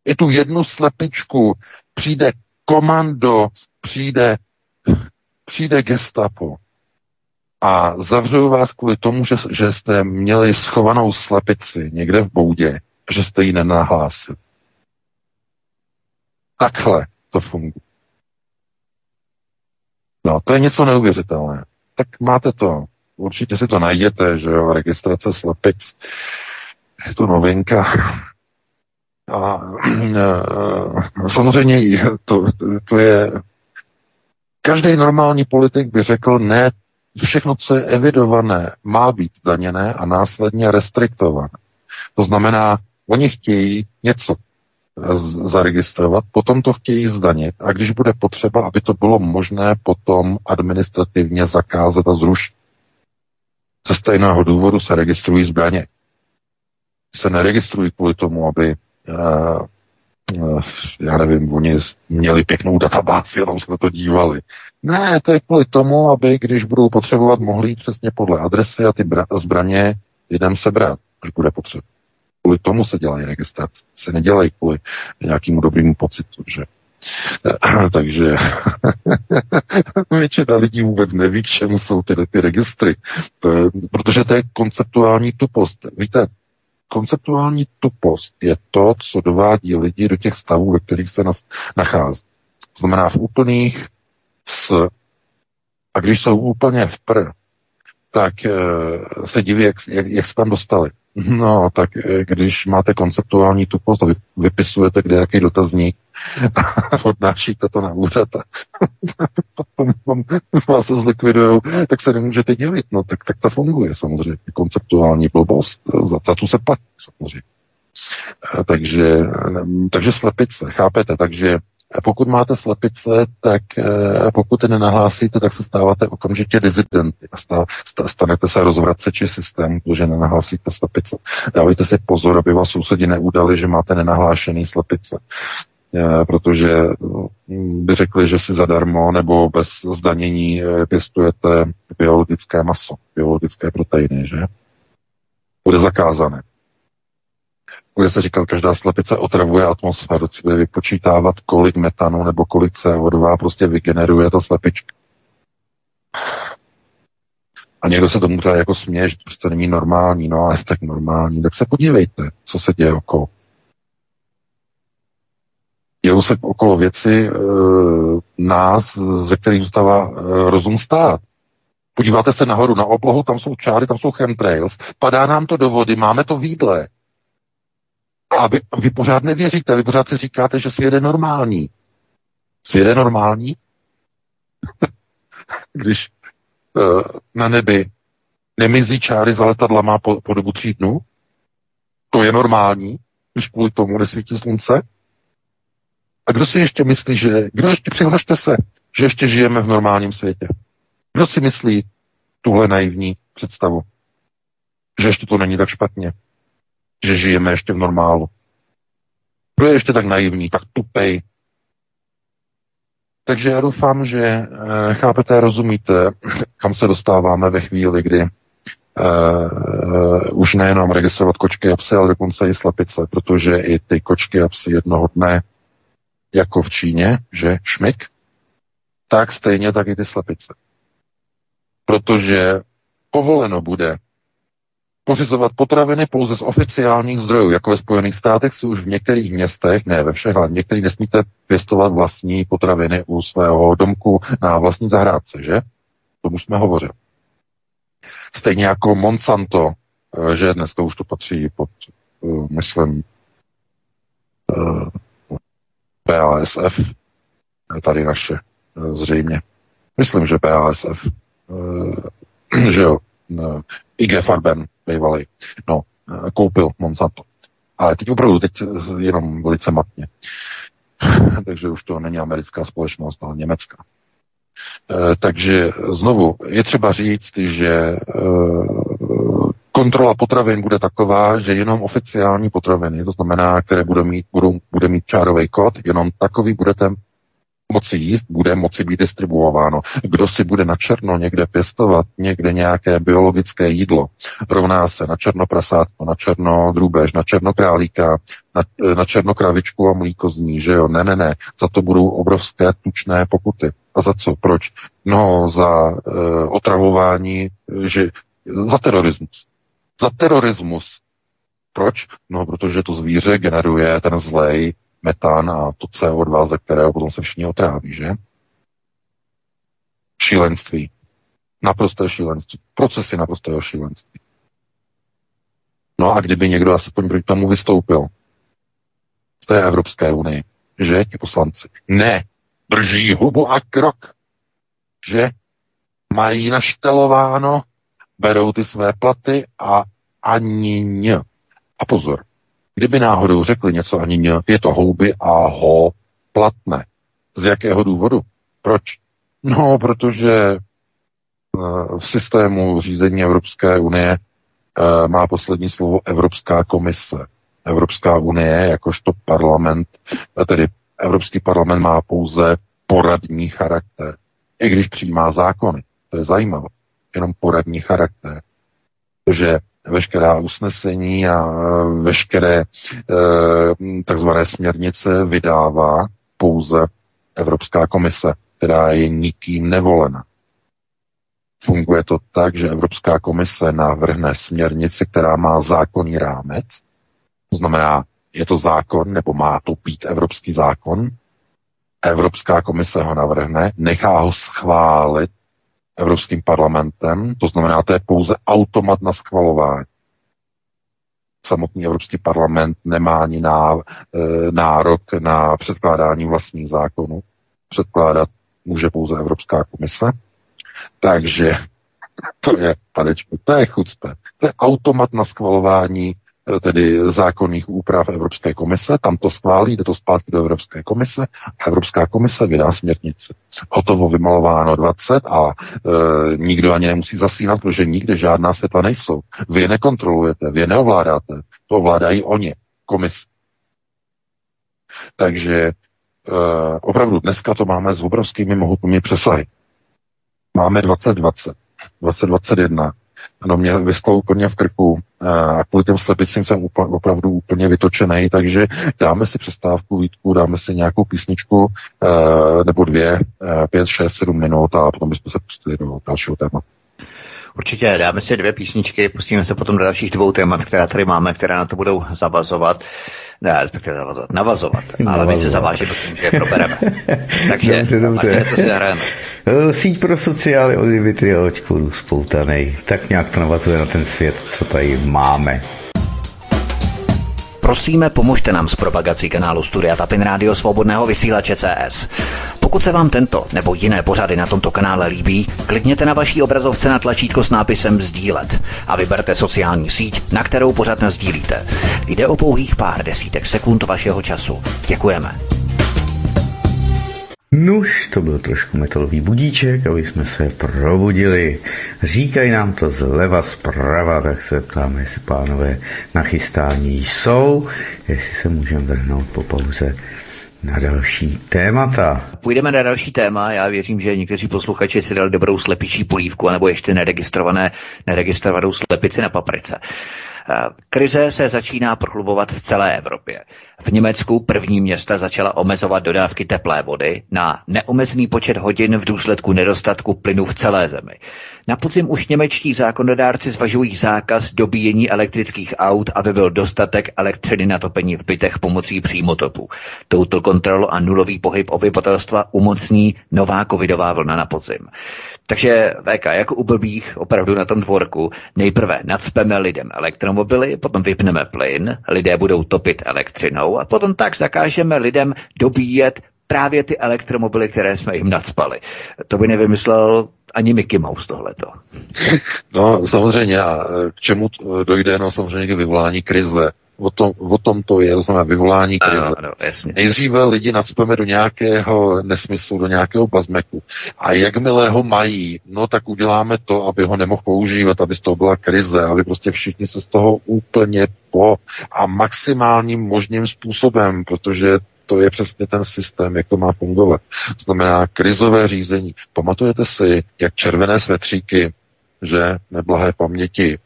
I tu jednu slepičku přijde komando, přijde, přijde gestapo a zavřou vás kvůli tomu, že, že jste měli schovanou slepici někde v boudě, že jste ji nenahlásili. Takhle to funguje. No, to je něco neuvěřitelné. Tak máte to. Určitě si to najděte, že jo, registrace slepic. Je to novinka. A e, samozřejmě to, to je Každý normální politik by řekl, ne, všechno, co je evidované, má být daněné a následně restriktované. To znamená, oni chtějí něco zaregistrovat, potom to chtějí zdanit a když bude potřeba, aby to bylo možné potom administrativně zakázat a zrušit. Ze stejného důvodu se registrují zbraně. Se neregistrují kvůli tomu, aby uh, já nevím, oni měli pěknou databázi a tam se na to dívali. Ne, to je kvůli tomu, aby když budou potřebovat, mohli jít přesně podle adresy a ty zbraně lidem sebrat, když bude potřeba. Kvůli tomu se dělají registrace. Se nedělají kvůli nějakému dobrému pocitu, že takže většina lidí vůbec neví, k čemu jsou ty, ty registry. To je, protože to je konceptuální tupost. Víte, konceptuální tupost je to, co dovádí lidi do těch stavů, ve kterých se nas, nachází. To znamená v úplných s a když jsou úplně v pr, tak e, se diví, jak, jak, jak se tam dostali. No, tak e, když máte konceptuální tupost a vy, vypisujete kde jaký dotazník a odnášíte to na úřad a potom vám, vás se zlikvidujou, tak se nemůžete dělit. No, tak, tak to funguje samozřejmě. Konceptuální blbost, za, za tu se platí samozřejmě. Takže, takže slepice, chápete? Takže pokud máte slepice, tak eh, pokud je nenahlásíte, tak se stáváte okamžitě dizidenty a stanete se rozvraceči systému, protože nenahlásíte slepice. Dávejte si pozor, aby vás sousedi neudali, že máte nenahlášený slepice eh, protože hm, by řekli, že si zadarmo nebo bez zdanění eh, pěstujete biologické maso, biologické proteiny, že? Bude zakázané bude se říkal, každá slepice otravuje atmosféru, bude vypočítávat, kolik metanu nebo kolik CO2 prostě vygeneruje ta slepička. A někdo se tomu třeba jako směje, že to přece není normální, no ale tak normální, tak se podívejte, co se děje okolo. Dějou se okolo věci e, nás, ze kterých zůstává e, rozum stát. Podíváte se nahoru na oblohu, tam jsou čáry, tam jsou chemtrails, padá nám to do vody, máme to výdle. A vy, vy pořád nevěříte, vy pořád si říkáte, že svět je normální. Svět je normální? Když uh, na nebi nemizí čáry za letadlama po, po dobu tří dnů? To je normální, když kvůli tomu nesvítí slunce? A kdo si ještě myslí, že... Kdo ještě přihlašte se, že ještě žijeme v normálním světě? Kdo si myslí tuhle naivní představu? Že ještě to není tak špatně? Že žijeme ještě v normálu. Kdo je ještě tak naivní, tak tupej? Takže já doufám, že e, chápete, rozumíte, kam se dostáváme ve chvíli, kdy e, už nejenom registrovat kočky a psy, ale dokonce i slepice, protože i ty kočky a psy jednoho dne, jako v Číně, že šmik, tak stejně tak i ty slepice. Protože povoleno bude pořizovat potraviny pouze z oficiálních zdrojů, jako ve Spojených státech si už v některých městech, ne ve všech, ale v některých nesmíte pěstovat vlastní potraviny u svého domku na vlastní zahrádce, že? To už jsme hovořili. Stejně jako Monsanto, eh, že dneska už to patří pod, eh, myslím, PASF, eh, tady naše, zřejmě. Myslím, že PASF, že jo, IG Farben, bývalý, no, koupil Monsanto. Ale teď opravdu, teď jenom velice matně. Takže už to není americká společnost, ale německá. E, takže znovu je třeba říct, že e, kontrola potravin bude taková, že jenom oficiální potraviny, to znamená, které budou mít, budou, bude mít čárový kód, jenom takový budete moci jíst, bude moci být distribuováno. Kdo si bude na černo někde pěstovat, někde nějaké biologické jídlo, rovná se na černo prasátko, na černo drůbež, na černo králíka, na, na černo kravičku a mlíko z ní, že jo? Ne, ne, ne. Za to budou obrovské tučné pokuty. A za co? Proč? No, za e, otravování, že za terorismus. Za terorismus. Proč? No, protože to zvíře generuje ten zlej metán a to CO2, ze kterého potom se všichni otráví, že? Šílenství. Naprosté šílenství. Procesy naprostého šílenství. No a kdyby někdo aspoň proti tomu vystoupil v té Evropské unii, že ti poslanci ne, drží hubu a krok, že mají naštelováno, berou ty své platy a ani ně. A pozor, Kdyby náhodou řekli něco ani ně, je to houby a ho platné. Z jakého důvodu? Proč? No, protože eh, v systému řízení Evropské unie eh, má poslední slovo Evropská komise. Evropská unie, jakožto parlament, eh, tedy Evropský parlament má pouze poradní charakter. I když přijímá zákony. To je zajímavé. Jenom poradní charakter. Protože veškerá usnesení a e, veškeré e, takzvané směrnice vydává pouze Evropská komise, která je nikým nevolena. Funguje to tak, že Evropská komise navrhne směrnici, která má zákonný rámec, to znamená, je to zákon, nebo má to být evropský zákon, Evropská komise ho navrhne, nechá ho schválit Evropským parlamentem, to znamená, to je pouze automat na schvalování. Samotný Evropský parlament nemá ani ná, e, nárok na předkládání vlastních zákonů. Předkládat může pouze Evropská komise. Takže to je, padečku, to je chucpe. To je automat na schvalování tedy zákonných úprav Evropské komise, tam to schválí, jde to zpátky do Evropské komise a Evropská komise vydá směrnici. Hotovo vymalováno 20 a e, nikdo ani nemusí zasínat, protože nikde žádná světla nejsou. Vy je nekontrolujete, vy je neovládáte, to ovládají oni, komise. Takže e, opravdu dneska to máme s obrovskými mohutnými přesahy. Máme 2020, 2021, ano, mě vysklo úplně v krku a kvůli těm slepicím jsem opravdu úplně vytočený, takže dáme si přestávku, Vítku, dáme si nějakou písničku e, nebo dvě, e, pět, šest, sedm minut a potom bychom se pustili do dalšího tématu. Určitě dáme si dvě písničky, pustíme se potom do dalších dvou témat, která tady máme, která na to budou zavazovat. Ne, respektive zavazovat, navazovat. navazovat. Ale my se zavážíme, protože je probereme. Takže dobře, dobře. co si zahrajeme. Eh, síť pro sociály od Dimitria Očkoru spoutanej. Tak nějak to navazuje na ten svět, co tady máme. Prosíme, pomožte nám s propagací kanálu Studia Tapin Rádio Svobodného vysílače CS. Pokud se vám tento nebo jiné pořady na tomto kanále líbí, klikněte na vaší obrazovce na tlačítko s nápisem Sdílet a vyberte sociální síť, na kterou pořád sdílíte. Jde o pouhých pár desítek sekund vašeho času. Děkujeme. Nuž, to byl trošku metalový budíček, aby jsme se probudili. Říkají nám to zleva zprava, tak se ptáme, jestli pánové nachystání jsou, jestli se můžeme vrhnout po pauze na další témata. Půjdeme na další téma. Já věřím, že někteří posluchači si dali dobrou slepičí polívku, nebo ještě neregistrované, neregistrovanou slepici na paprice. Krize se začíná prochlubovat v celé Evropě. V Německu první města začala omezovat dodávky teplé vody na neomezený počet hodin v důsledku nedostatku plynu v celé zemi. Na podzim už němečtí zákonodárci zvažují zákaz dobíjení elektrických aut, aby byl dostatek elektřiny na topení v bytech pomocí přímotopu. Touto kontrolu a nulový pohyb obyvatelstva umocní nová covidová vlna na podzim. Takže VK, jako u blbých opravdu na tom dvorku, nejprve nadspeme lidem elektromobily, potom vypneme plyn, lidé budou topit elektřinou a potom tak zakážeme lidem dobíjet právě ty elektromobily, které jsme jim nadspali. To by nevymyslel ani Mickey Mouse tohleto. No samozřejmě, a k čemu dojde? No samozřejmě k vyvolání krize. O tom, o tom to je, to znamená vyvolání krize. Ano, ano, jasně. Nejdříve lidi nadspeme do nějakého nesmyslu, do nějakého bazmeku. A jakmile ho mají, no tak uděláme to, aby ho nemohl používat, aby z toho byla krize, aby prostě všichni se z toho úplně po a maximálním možným způsobem, protože to je přesně ten systém, jak to má fungovat. To znamená krizové řízení. Pamatujete si, jak červené svetříky, že neblahé paměti,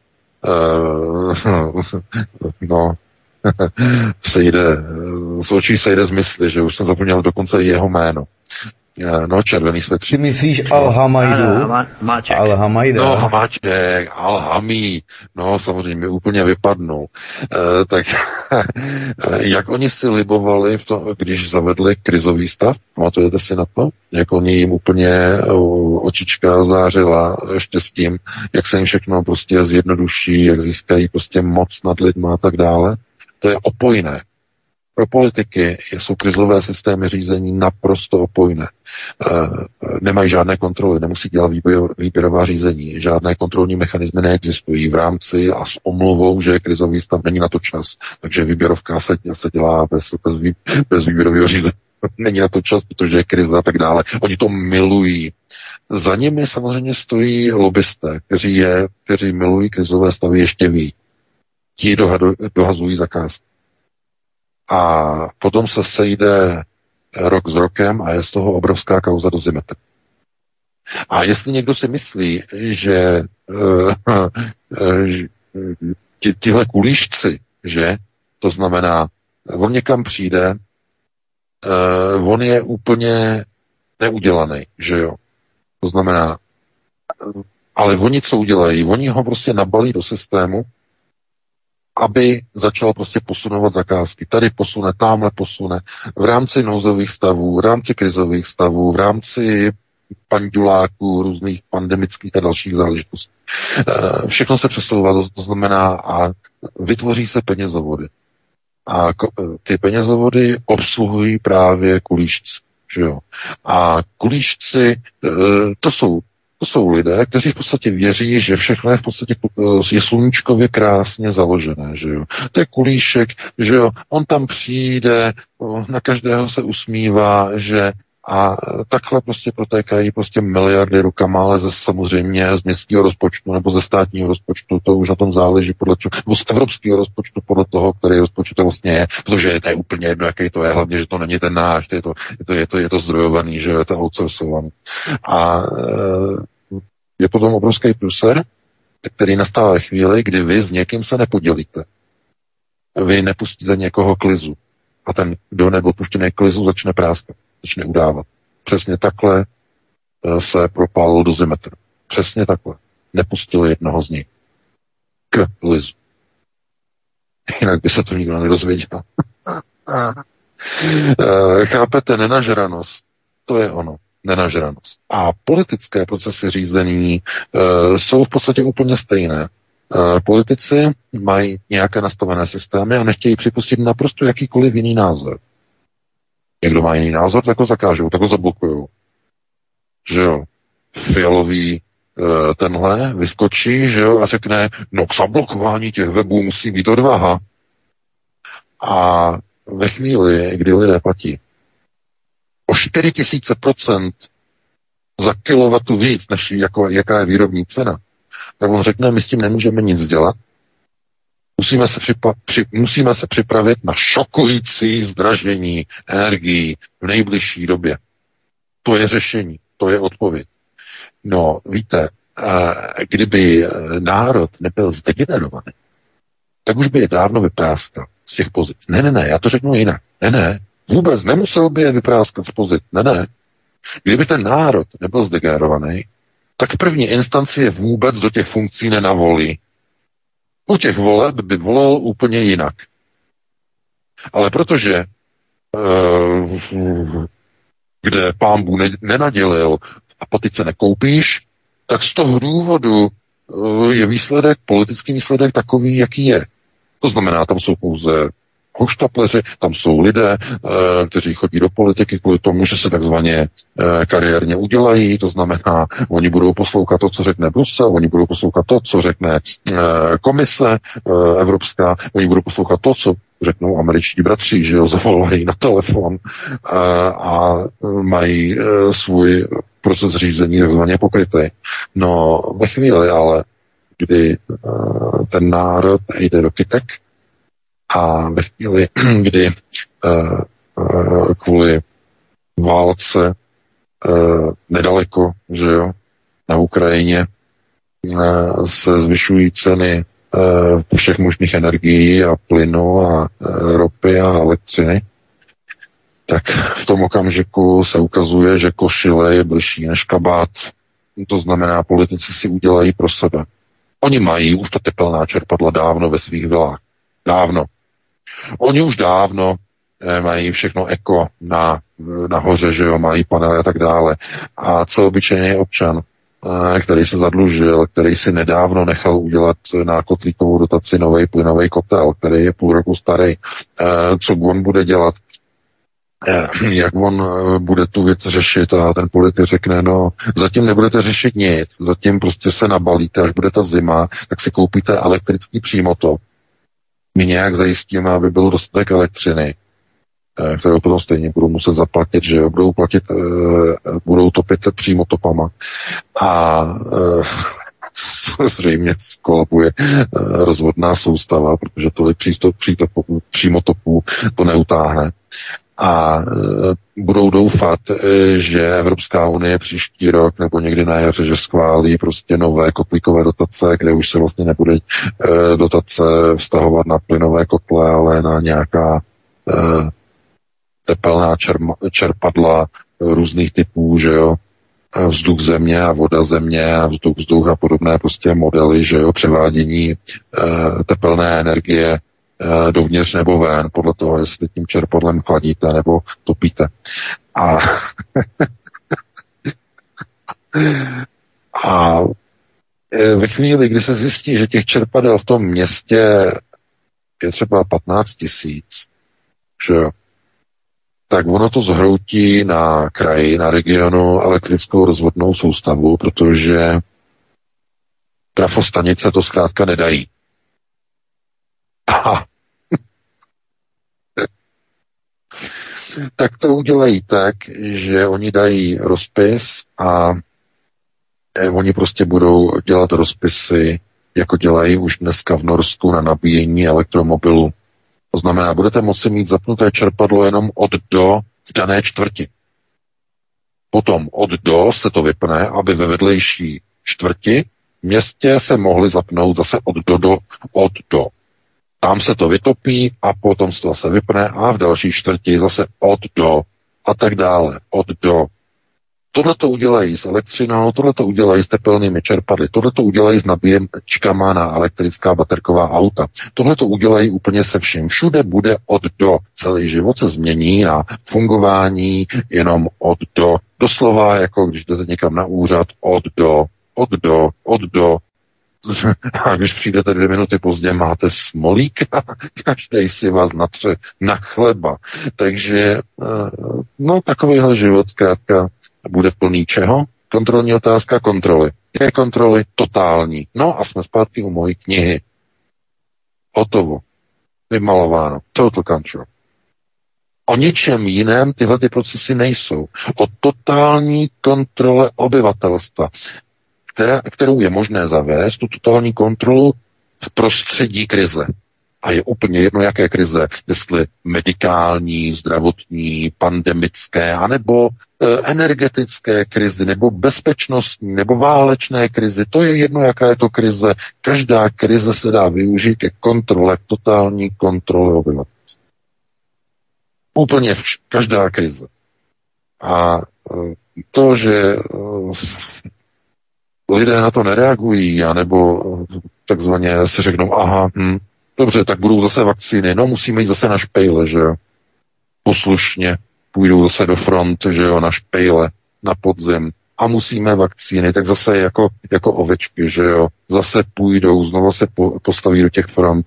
no, sejde, z očí sejde z mysli, že už jsem zapomněl dokonce jeho jméno. Eh, no, červený svetřík. Ty myslíš Al-Hamajdu? Al-Hamajda. No, Hamáček, Al-Hamí. No, samozřejmě úplně vypadnul. E, tak jak oni si libovali, v tom, když zavedli krizový stav? Pamatujete si na to? Jak oni jim úplně očička zářila štěstím, jak se jim všechno prostě zjednoduší, jak získají prostě moc nad lidma a tak dále? To je opojné. Pro politiky jsou krizové systémy řízení naprosto opojné. E, nemají žádné kontroly, nemusí dělat výběr, výběrová řízení, žádné kontrolní mechanismy neexistují v rámci a s omluvou, že krizový stav není na to čas. Takže výběrovka se, se dělá bez, bez, vý, bez výběrového řízení. není na to čas, protože je krize a tak dále. Oni to milují. Za nimi samozřejmě stojí lobbysté, kteří, je, kteří milují krizové stavy ještě víc. Ti dohazují zakázky a potom se sejde rok s rokem a je z toho obrovská kauza do zimetr. A jestli někdo si myslí, že uh, uh, tihle kulíšci, že to znamená, on někam přijde, uh, on je úplně neudělaný, že jo. To znamená, ale oni co udělají? Oni ho prostě nabalí do systému aby začal prostě posunovat zakázky. Tady posune, tamhle posune. V rámci nouzových stavů, v rámci krizových stavů, v rámci panduláků, různých pandemických a dalších záležitostí. Eh, všechno se přesouvá, to znamená a vytvoří se penězovody. A ty penězovody obsluhují právě kulíšci. Že jo? A kulíšci, eh, to jsou to jsou lidé, kteří v podstatě věří, že všechno je v podstatě eh, je sluníčkově krásně založené, že jo. To je kulíšek, že jo, on tam přijde, na každého se usmívá, že a takhle prostě protékají prostě miliardy rukama, ale ze, samozřejmě z městského rozpočtu nebo ze státního rozpočtu, to už na tom záleží podle čeho, nebo z evropského rozpočtu podle toho, který rozpočet to vlastně je, protože to je úplně jedno, jaký to je, hlavně, že to není ten náš, je to, je to, je to, je to zdrojovaný, že je to outsourcovaný. A e, je potom obrovský pruser, který nastává ve chvíli, kdy vy s někým se nepodělíte. Vy nepustíte někoho klizu. A ten, kdo nebo puštěný klizu, začne práskat začne udávat. Přesně takhle eh, se propálil do zimetr. Přesně takhle. Nepustil jednoho z nich k lizu. Jinak by se to nikdo nedozvěděl. Eh, chápete, nenažranost, to je ono, nenažranost. A politické procesy řízení e, jsou v podstatě úplně stejné. E, politici mají nějaké nastavené systémy a nechtějí připustit naprosto jakýkoliv jiný názor. Někdo má jiný názor, tak ho zakážou, tak ho zablokují. Že jo? Fialový eh, tenhle vyskočí, že jo, a řekne, no k zablokování těch webů musí být odvaha. A ve chvíli, kdy lidé platí, o 4000% za kilowatu víc, než jako, jaká je výrobní cena, tak on řekne, my s tím nemůžeme nic dělat, musíme se, připra- při- musíme se připravit na šokující zdražení energií v nejbližší době. To je řešení, to je odpověď. No, víte, kdyby eh, národ nebyl zdegenerovaný, tak už by je dávno vypráskal z těch pozic. Ne, ne, ne, já to řeknu jinak. Ne, ne, vůbec nemusel by je vypráskat z pozic. Ne, ne. Kdyby ten národ nebyl zdegenerovaný, tak v první instanci je vůbec do těch funkcí nenavolí. U těch voleb by volil úplně jinak. Ale protože uh, kde pán Bůh nenadělil a patice nekoupíš, tak z toho důvodu uh, je výsledek, politický výsledek takový, jaký je. To znamená, tam jsou pouze hoštapleři, tam jsou lidé, eh, kteří chodí do politiky kvůli tomu, že se takzvaně eh, kariérně udělají, to znamená, oni budou poslouchat to, co řekne Brusel, oni budou poslouchat to, co řekne eh, komise evropská, oni budou poslouchat to, co řeknou američtí bratři, že jo, zavolají na telefon a mají svůj proces řízení takzvaně pokrytý. No, ve chvíli ale, kdy ten národ jde do kytek, a ve chvíli, kdy uh, uh, kvůli válce uh, nedaleko, že jo, na Ukrajině se zvyšují ceny všech možných energií a plynu a ropy a elektřiny, tak v tom okamžiku se ukazuje, že košile je blížší než kabát. To znamená, politici si udělají pro sebe. Oni mají už ta tepelná čerpadla dávno ve svých vilách. Dávno. Oni už dávno eh, mají všechno eko na, nahoře, že jo, mají panely a tak dále. A co obyčejný občan, eh, který se zadlužil, který si nedávno nechal udělat na kotlíkovou dotaci nový plynový kotel, který je půl roku starý, eh, co on bude dělat, jak on bude tu věc řešit? A ten politik řekne, no zatím nebudete řešit nic, zatím prostě se nabalíte, až bude ta zima, tak si koupíte elektrický přímotok my nějak zajistíme, aby byl dostatek elektřiny, eh, kterou potom stejně budou muset zaplatit, že budou platit, eh, budou topit přímo topama. A eh, zřejmě skolabuje rozvodná soustava, protože tolik přístup, přímo topů to neutáhne a e, budou doufat, e, že Evropská unie příští rok nebo někdy na jaře, že schválí prostě nové kotlíkové dotace, kde už se vlastně nebude e, dotace vztahovat na plynové kotle, ale na nějaká tepelná čerpadla různých typů, že jo, vzduch země a voda země a vzduch vzduch a podobné prostě modely, že jo, převádění tepelné energie Eh, dovnitř nebo ven, podle toho, jestli tím čerpadlem chladíte nebo topíte. A, a eh, ve chvíli, kdy se zjistí, že těch čerpadel v tom městě je třeba 15 tisíc, že tak ono to zhroutí na kraji, na regionu elektrickou rozvodnou soustavu, protože trafostanice to zkrátka nedají. A tak to udělají tak, že oni dají rozpis a eh, oni prostě budou dělat rozpisy, jako dělají už dneska v Norsku na nabíjení elektromobilu. To znamená, budete moci mít zapnuté čerpadlo jenom od do v dané čtvrti. Potom od do se to vypne, aby ve vedlejší čtvrti městě se mohli zapnout zase od do do od do tam se to vytopí a potom se to zase vypne a v další čtvrti zase od do a tak dále, od do. Tohle to udělají s elektřinou, tohle to udělají s tepelnými čerpadly, tohle to udělají s nabíječkama na elektrická baterková auta. Tohle to udělají úplně se vším. Všude bude od do. Celý život se změní na fungování jenom od do. Doslova jako když jdete někam na úřad od do, od do, od do, a když přijdete dvě minuty pozdě, máte smolík a každý si vás natře na chleba. Takže eh, no takovýhle život zkrátka bude plný čeho? Kontrolní otázka kontroly. Je kontroly totální. No a jsme zpátky u mojí knihy. Hotovo. Vymalováno. Total control. O něčem jiném tyhle ty procesy nejsou. O totální kontrole obyvatelstva, která, kterou je možné zavést, tu totální kontrolu v prostředí krize. A je úplně jedno, jaké krize, jestli medikální, zdravotní, pandemické, anebo e, energetické krizi, nebo bezpečnostní, nebo válečné krizi. To je jedno, jaká je to krize. Každá krize se dá využít ke kontrole, k totální kontrole obyvatelstva. Úplně vš- každá krize. A e, to, že e, lidé na to nereagují, anebo e, takzvaně si řeknou, aha, hm, Dobře, tak budou zase vakcíny. No, musíme jít zase na špejle, že jo. Poslušně půjdou zase do front, že jo, na špejle, na podzim. A musíme vakcíny, tak zase jako, jako ovečky, že jo. Zase půjdou, znova se po, postaví do těch front.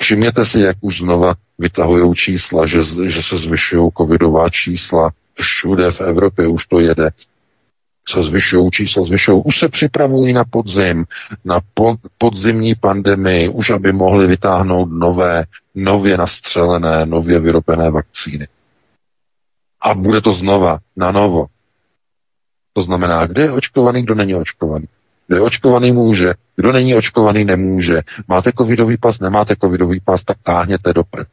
Všimněte si, jak už znova vytahují čísla, že, že se zvyšují covidová čísla. Všude v Evropě už to jede se zvyšují čísla, zvyšují. Už se připravují na podzim, na pod, podzimní pandemii, už aby mohli vytáhnout nové, nově nastřelené, nově vyrobené vakcíny. A bude to znova, na novo. To znamená, kde je očkovaný, kdo není očkovaný. Kdo je očkovaný může, kdo není očkovaný nemůže. Máte covidový pas, nemáte covidový pas, tak táhněte dopr.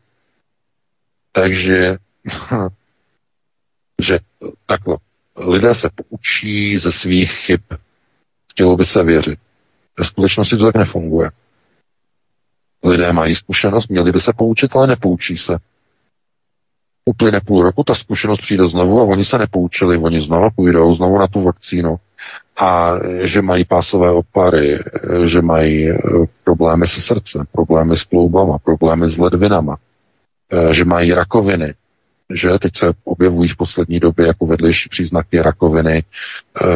Takže, že takhle lidé se poučí ze svých chyb. Chtělo by se věřit. Ve skutečnosti to tak nefunguje. Lidé mají zkušenost, měli by se poučit, ale nepoučí se. Uplyne půl roku, ta zkušenost přijde znovu a oni se nepoučili, oni znovu půjdou, znovu na tu vakcínu. A že mají pásové opary, že mají eh, problémy se srdcem, problémy s kloubama, problémy s ledvinama, eh, že mají rakoviny, že teď se objevují v poslední době jako vedlejší příznaky rakoviny e,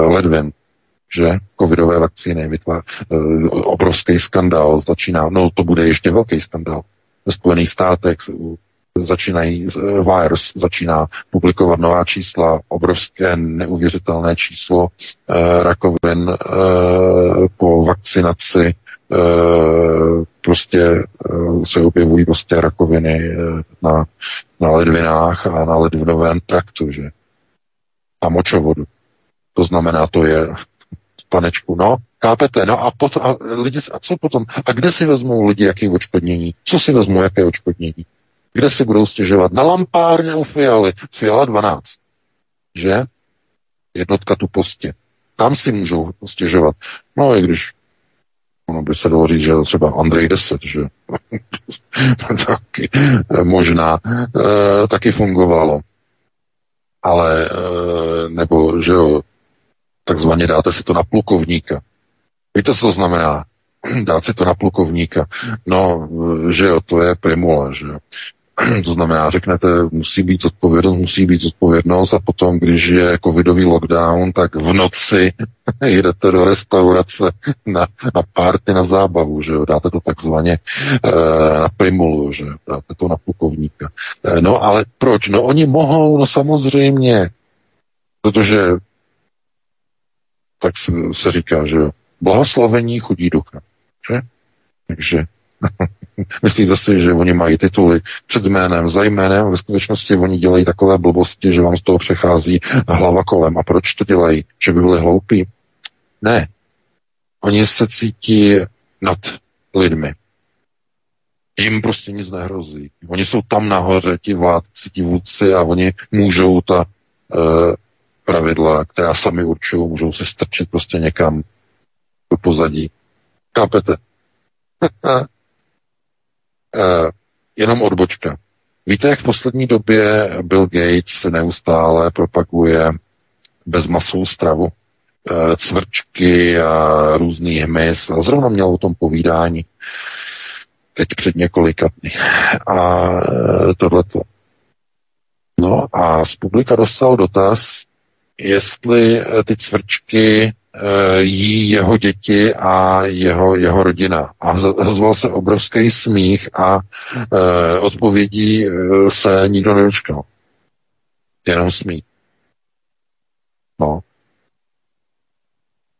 ledvin, že covidové vakcíny vytvá e, obrovský skandál, začíná, no to bude ještě velký skandál. Ve Spojených státech začínají, eh, virus začíná publikovat nová čísla, obrovské neuvěřitelné číslo e, rakovin e, po vakcinaci Eh, prostě eh, se objevují prostě rakoviny eh, na, na ledvinách a na ledvinovém traktu, že? A močovodu. To znamená, to je panečku, no, kápete, no a, pot, a lidi, a co potom? A kde si vezmou lidi jaké očkodnění? Co si vezmou, jaké očkodnění? Kde se budou stěžovat? Na lampárně u Fialy. Fiala 12. Že? Jednotka tu postě. Tam si můžou stěžovat. No i když Ono by se dalo říct, že třeba Andrej 10, že taky možná e, taky fungovalo. Ale, e, nebo, že jo, takzvaně dáte si to na plukovníka. Víte, co to znamená? Dát si to na plukovníka. No, že jo, to je primula, že jo. To znamená, řeknete, musí být zodpovědnost, musí být zodpovědnost a potom, když je covidový lockdown, tak v noci jdete do restaurace na, na párty, na zábavu, že jo, dáte to takzvaně e, na primulu, že jo, dáte to na plukovníka. E, no ale proč? No oni mohou, no samozřejmě, protože tak se, se říká, že jo, blahoslavení chudí ducha, že? Takže Myslíte si, že oni mají tituly před jménem, za jménem ve skutečnosti oni dělají takové blbosti, že vám z toho přechází hlava kolem. A proč to dělají? Že by byli hloupí? Ne. Oni se cítí nad lidmi. Jim prostě nic nehrozí. Oni jsou tam nahoře, ti vládci, ti vůdci a oni můžou ta e, pravidla, která sami určují, můžou si strčit prostě někam do pozadí. Kápete? Uh, jenom odbočka. Víte, jak v poslední době Bill Gates neustále propaguje bezmasovou stravu, uh, cvrčky a různý hmyz a zrovna měl o tom povídání teď před několika dny. A uh, tohleto. No a z publika dostal dotaz, jestli ty cvrčky Eh, jí jeho děti a jeho, jeho rodina. A zval se obrovský smích a e, odpovědí eh, se nikdo nedočkal. Jenom smích. No.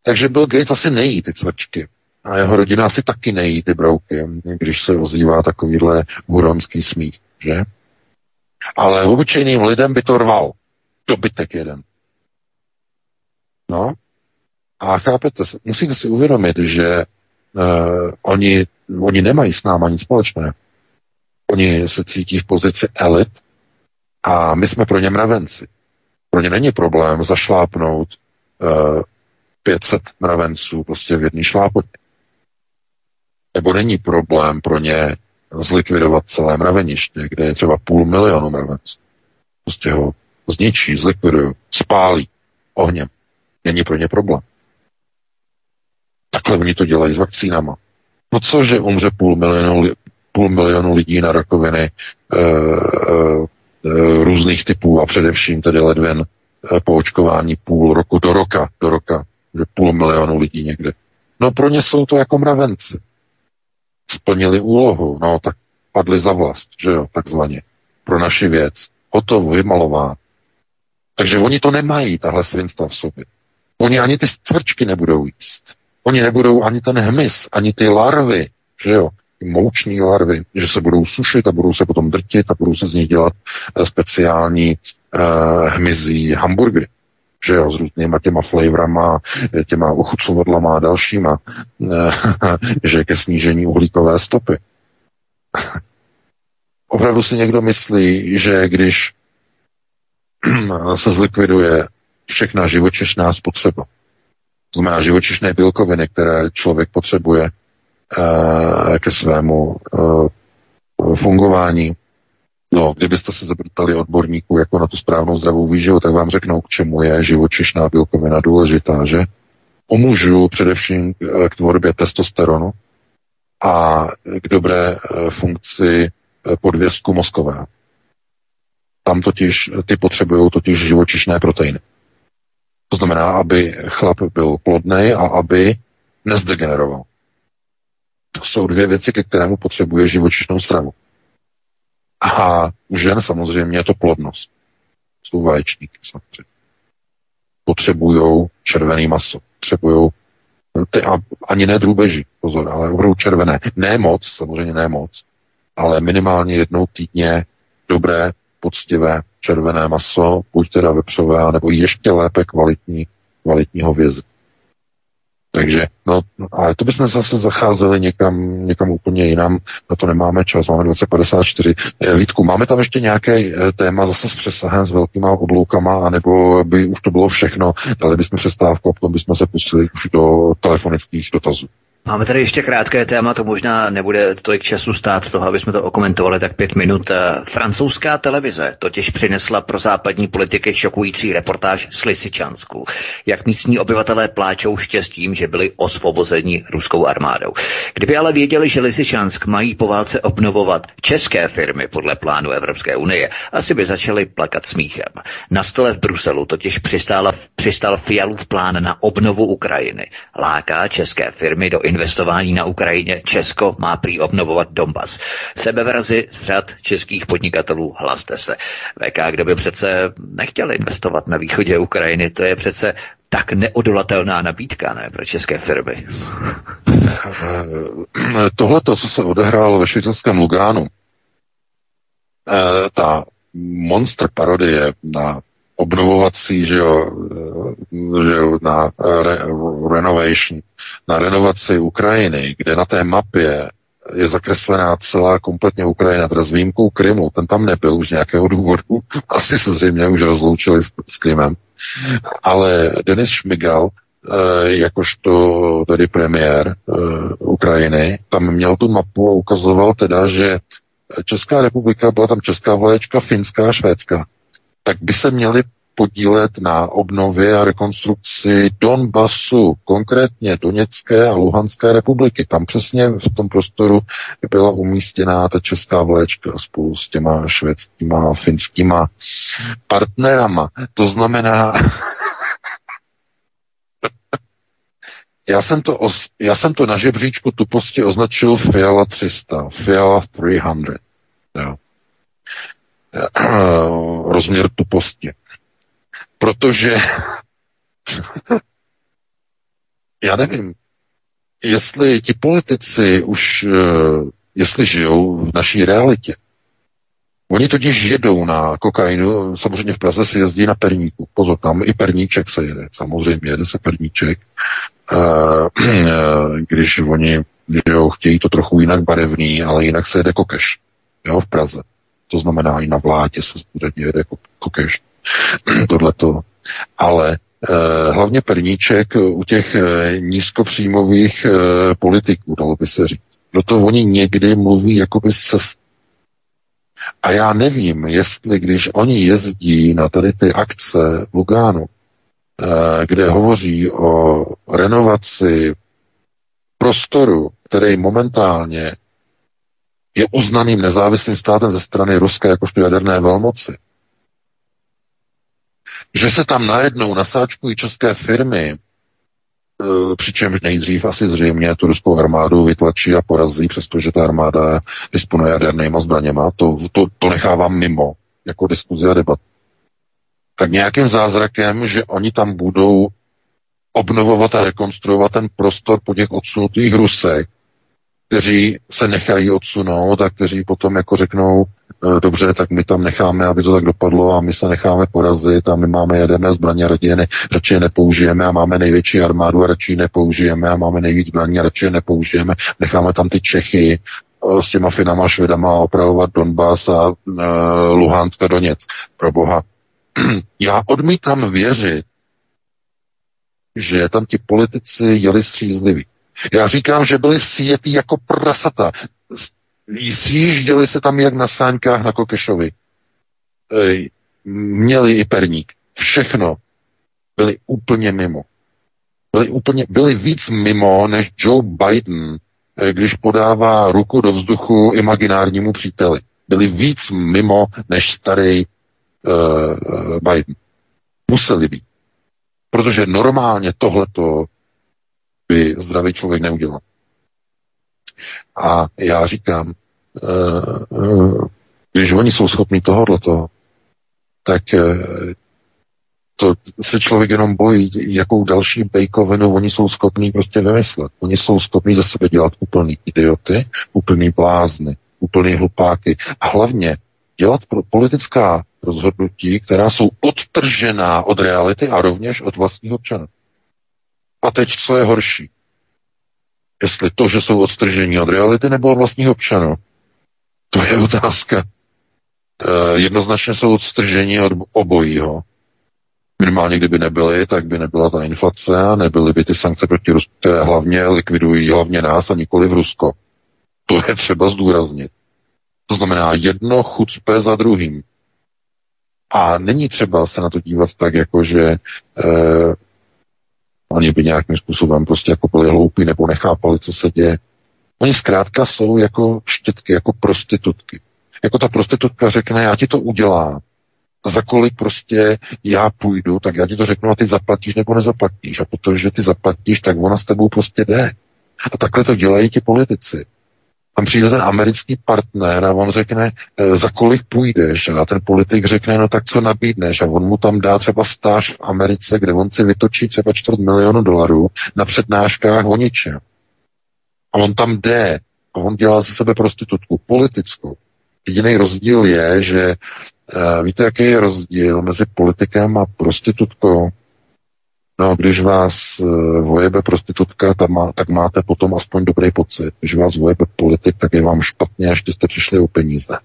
Takže Bill Gates asi nejí ty cvrčky. A jeho rodina asi taky nejí ty brouky, když se ozývá takovýhle huronský smích, že? Ale obyčejným lidem by to rval. Dobytek jeden. No. A chápete, musíte si uvědomit, že uh, oni, oni nemají s náma nic společného. Oni se cítí v pozici elit a my jsme pro ně mravenci. Pro ně není problém zašlápnout uh, 500 mravenců prostě v jedný šlápotě. Nebo není problém pro ně zlikvidovat celé mraveniště, kde je třeba půl milionu mravenců. Prostě ho zničí, zlikvidují, spálí ohněm. Není pro ně problém. Takhle oni to dělají s vakcínama. No co, že umře půl milionu, půl milionu lidí na rakoviny e, e, různých typů a především tedy ledvin e, po očkování půl roku do roka, do roka, že půl milionu lidí někde. No pro ně jsou to jako mravenci. Splnili úlohu, no tak padli za vlast, že jo, takzvaně. Pro naši věc. Hotovo, vymalován. Takže oni to nemají, tahle svinstva v sobě. Oni ani ty cvrčky nebudou jíst. Oni nebudou ani ten hmyz, ani ty larvy, že jo, mouční larvy, že se budou sušit a budou se potom drtit a budou se z nich dělat eh, speciální uh, hmyzí hamburgery že jo, s různýma těma flavorama, eh, těma ochucovadlama a dalšíma, že ke snížení uhlíkové stopy. Opravdu si někdo myslí, že když se zlikviduje všechna živočišná spotřeba, to znamená živočišné bílkoviny, které člověk potřebuje uh, ke svému uh, fungování. No, kdybyste se zeptali odborníků jako na tu správnou zdravou výživu, tak vám řeknou, k čemu je živočišná bílkovina důležitá, že? U mužů především k tvorbě testosteronu a k dobré funkci podvězku mozkového. Tam totiž, ty potřebují totiž živočišné proteiny. To znamená, aby chlap byl plodný a aby nezdegeneroval. To jsou dvě věci, ke kterému potřebuje živočišnou stravu. A u žen samozřejmě je to plodnost. Jsou vaječníky samozřejmě. Potřebují červený maso. Potřebují ty, a, ani ne drůbeží, pozor, ale opravdu červené. Ne moc, samozřejmě ne moc, ale minimálně jednou týdně dobré poctivé červené maso, buď teda vepřové, nebo ještě lépe kvalitní, kvalitního vězu. Takže, no, ale to bychom zase zacházeli někam, někam úplně jinam, na to nemáme čas, máme 2054. Eh, Vítku, máme tam ještě nějaké eh, téma zase s přesahem, s velkýma obloukama, anebo by už to bylo všechno, dali bychom přestávku a potom bychom se pustili už do telefonických dotazů. Máme tady ještě krátké téma, to možná nebude tolik času stát toho, aby jsme to okomentovali tak pět minut. Eh, francouzská televize totiž přinesla pro západní politiky šokující reportáž z Lisičansku. Jak místní obyvatelé pláčou štěstím, že byli osvobozeni ruskou armádou. Kdyby ale věděli, že Lisičansk mají po válce obnovovat české firmy podle plánu Evropské unie, asi by začali plakat smíchem. Na stole v Bruselu totiž přistála, přistál Fialův plán na obnovu Ukrajiny. Láká české firmy do investování na Ukrajině Česko má prý obnovovat Donbas. Sebevrazy z řad českých podnikatelů hlaste se. VK, kdo by přece nechtěl investovat na východě Ukrajiny, to je přece tak neodolatelná nabídka, ne, pro české firmy. Tohle, co se odehrálo ve švýcarském Lugánu, eh, ta monster parodie na obnovovací, že jo, že na re, renovation, na renovaci Ukrajiny, kde na té mapě je zakreslená celá kompletně Ukrajina, teda s výjimkou Krymu, ten tam nebyl už nějakého důvodu, asi se zřejmě už rozloučili s, s Krymem, ale Denis Šmigal, eh, jakožto tedy premiér eh, Ukrajiny, tam měl tu mapu a ukazoval teda, že Česká republika, byla tam česká vlaječka, finská a švédská tak by se měli podílet na obnově a rekonstrukci Donbasu, konkrétně Doněcké a Luhanské republiky. Tam přesně v tom prostoru byla umístěná ta česká vléčka spolu s těma švédskýma a finskýma partnerama. To znamená, já jsem, to os, já jsem to na žebříčku tuposti označil Fiala 300, Fiala 300. Jo. rozměr tuposti. Protože já nevím, jestli ti politici už, eh, jestli žijou v naší realitě, Oni totiž jedou na kokainu, samozřejmě v Praze si jezdí na perníku. Pozor, tam i perníček se jede. Samozřejmě jede se perníček. Když oni jo, chtějí to trochu jinak barevný, ale jinak se jede kokeš. Jo, v Praze. To znamená, i na vládě se skutečně jede kokeš. Tohleto. Ale eh, hlavně perníček u těch eh, nízkopříjmových eh, politiků, dalo by se říct. Proto oni někdy mluví jakoby se a já nevím, jestli když oni jezdí na tady ty akce v Lugánu, kde hovoří o renovaci prostoru, který momentálně je uznaným nezávislým státem ze strany Ruska jakožto jaderné velmoci, že se tam najednou nasáčkují české firmy, Eh, přičemž nejdřív asi zřejmě tu ruskou armádu vytlačí a porazí, přestože ta armáda disponuje jadernýma zbraněma, to, to, to nechávám mimo, jako diskuzi a debat. Tak nějakým zázrakem, že oni tam budou obnovovat a rekonstruovat ten prostor po těch odsunutých Rusech, kteří se nechají odsunout a kteří potom jako řeknou, e, dobře, tak my tam necháme, aby to tak dopadlo a my se necháme porazit a my máme jaderné zbraně, ne, radši je nepoužijeme a máme největší armádu a radši nepoužijeme a máme nejvíc zbraní a radši je nepoužijeme. Necháme tam ty Čechy e, s těma finama švedama opravovat Donbass a uh, Luhansk a Doněc. Pro boha. Já odmítám věřit, že tam ti politici jeli střízliví. Já říkám, že byli sjetí jako prasata. Sjížděli se tam jak na sáňkách na Kokešovi. Měli i perník. Všechno. Byli úplně mimo. Byli, úplně, byli víc mimo než Joe Biden, eh, když podává ruku do vzduchu imaginárnímu příteli. Byli víc mimo než starý uh, Biden. Museli být. Protože normálně tohleto by zdravý člověk neudělal. A já říkám, eh, když oni jsou schopni tohoto, tak eh, to se člověk jenom bojí, jakou další bejkovinu oni jsou schopní prostě vymyslet. Oni jsou schopní ze sebe dělat úplný idioty, úplný blázny, úplný hlupáky a hlavně dělat pro politická rozhodnutí, která jsou odtržená od reality a rovněž od vlastních občanů. A teď, co je horší? Jestli to, že jsou odstržení od reality nebo od vlastních občanů? To je otázka. E, jednoznačně jsou odstržení od obojího. Minimálně kdyby nebyly, tak by nebyla ta inflace a nebyly by ty sankce proti Rusku, které hlavně likvidují hlavně nás a nikoli v Rusko. To je třeba zdůraznit. To znamená jedno chucpe za druhým. A není třeba se na to dívat tak, jako že e, oni by nějakým způsobem prostě jako byli hloupí nebo nechápali, co se děje. Oni zkrátka jsou jako štětky, jako prostitutky. Jako ta prostitutka řekne, já ti to udělám, za kolik prostě já půjdu, tak já ti to řeknu a ty zaplatíš nebo nezaplatíš. A protože ty zaplatíš, tak ona s tebou prostě jde. A takhle to dělají ti politici. Tam přijde ten americký partner a on řekne, e, za kolik půjdeš? A ten politik řekne, no tak co nabídneš? A on mu tam dá třeba stáž v Americe, kde on si vytočí třeba čtvrt milionu dolarů na přednáškách o ničem. A on tam jde a on dělá ze sebe prostitutku politickou. Jediný rozdíl je, že uh, víte, jaký je rozdíl mezi politikem a prostitutkou? No, když vás uh, vojebe prostitutka, tak, má, tak máte potom aspoň dobrý pocit. Když vás vojebe politik, tak je vám špatně, až jste přišli o peníze.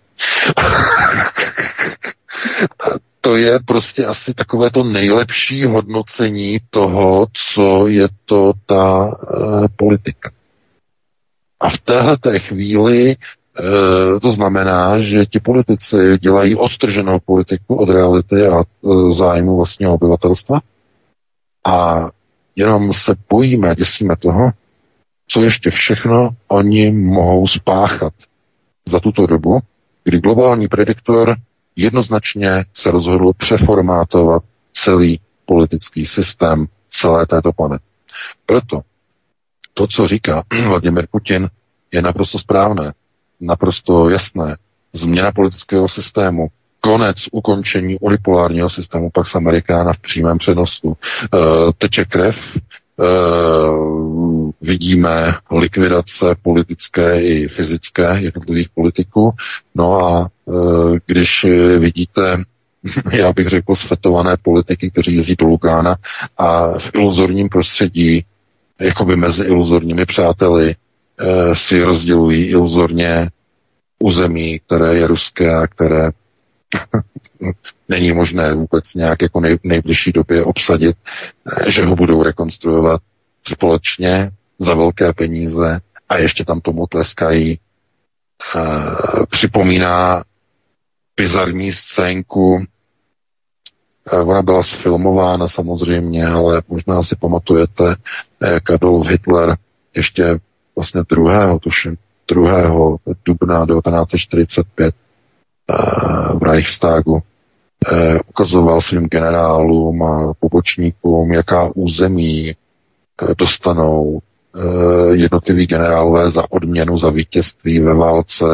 to je prostě asi takové to nejlepší hodnocení toho, co je to ta uh, politika. A v téhle té chvíli e, to znamená, že ti politici dělají odtrženou politiku od reality a e, zájmu vlastního obyvatelstva a jenom se bojíme děsíme toho, co ještě všechno oni mohou spáchat za tuto dobu, kdy globální prediktor jednoznačně se rozhodl přeformátovat celý politický systém celé této planety. Proto to, co říká Vladimir Putin, je naprosto správné, naprosto jasné. Změna politického systému, konec ukončení unipolárního systému Pax Amerikána v přímém přenosu. E, teče krev, e, vidíme likvidace politické i fyzické jednotlivých politiků. No a když vidíte já bych řekl, svetované politiky, kteří jezdí do Lukána a v iluzorním prostředí, jakoby mezi iluzorními přáteli, e, si rozdělují iluzorně území, které je ruské a které není možné vůbec nějak jako nej, nejbližší době obsadit, e, že ho budou rekonstruovat společně za velké peníze a ještě tam tomu tleskají. E, připomíná bizarní scénku Eh, ona byla sfilmována samozřejmě, ale možná si pamatujete, jak Adolf Hitler ještě vlastně druhého, tuším, 2. dubna 1945 eh, v Reichstagu. Eh, ukazoval svým generálům a pobočníkům, jaká území dostanou Eh, jednotliví generálové za odměnu za vítězství ve válce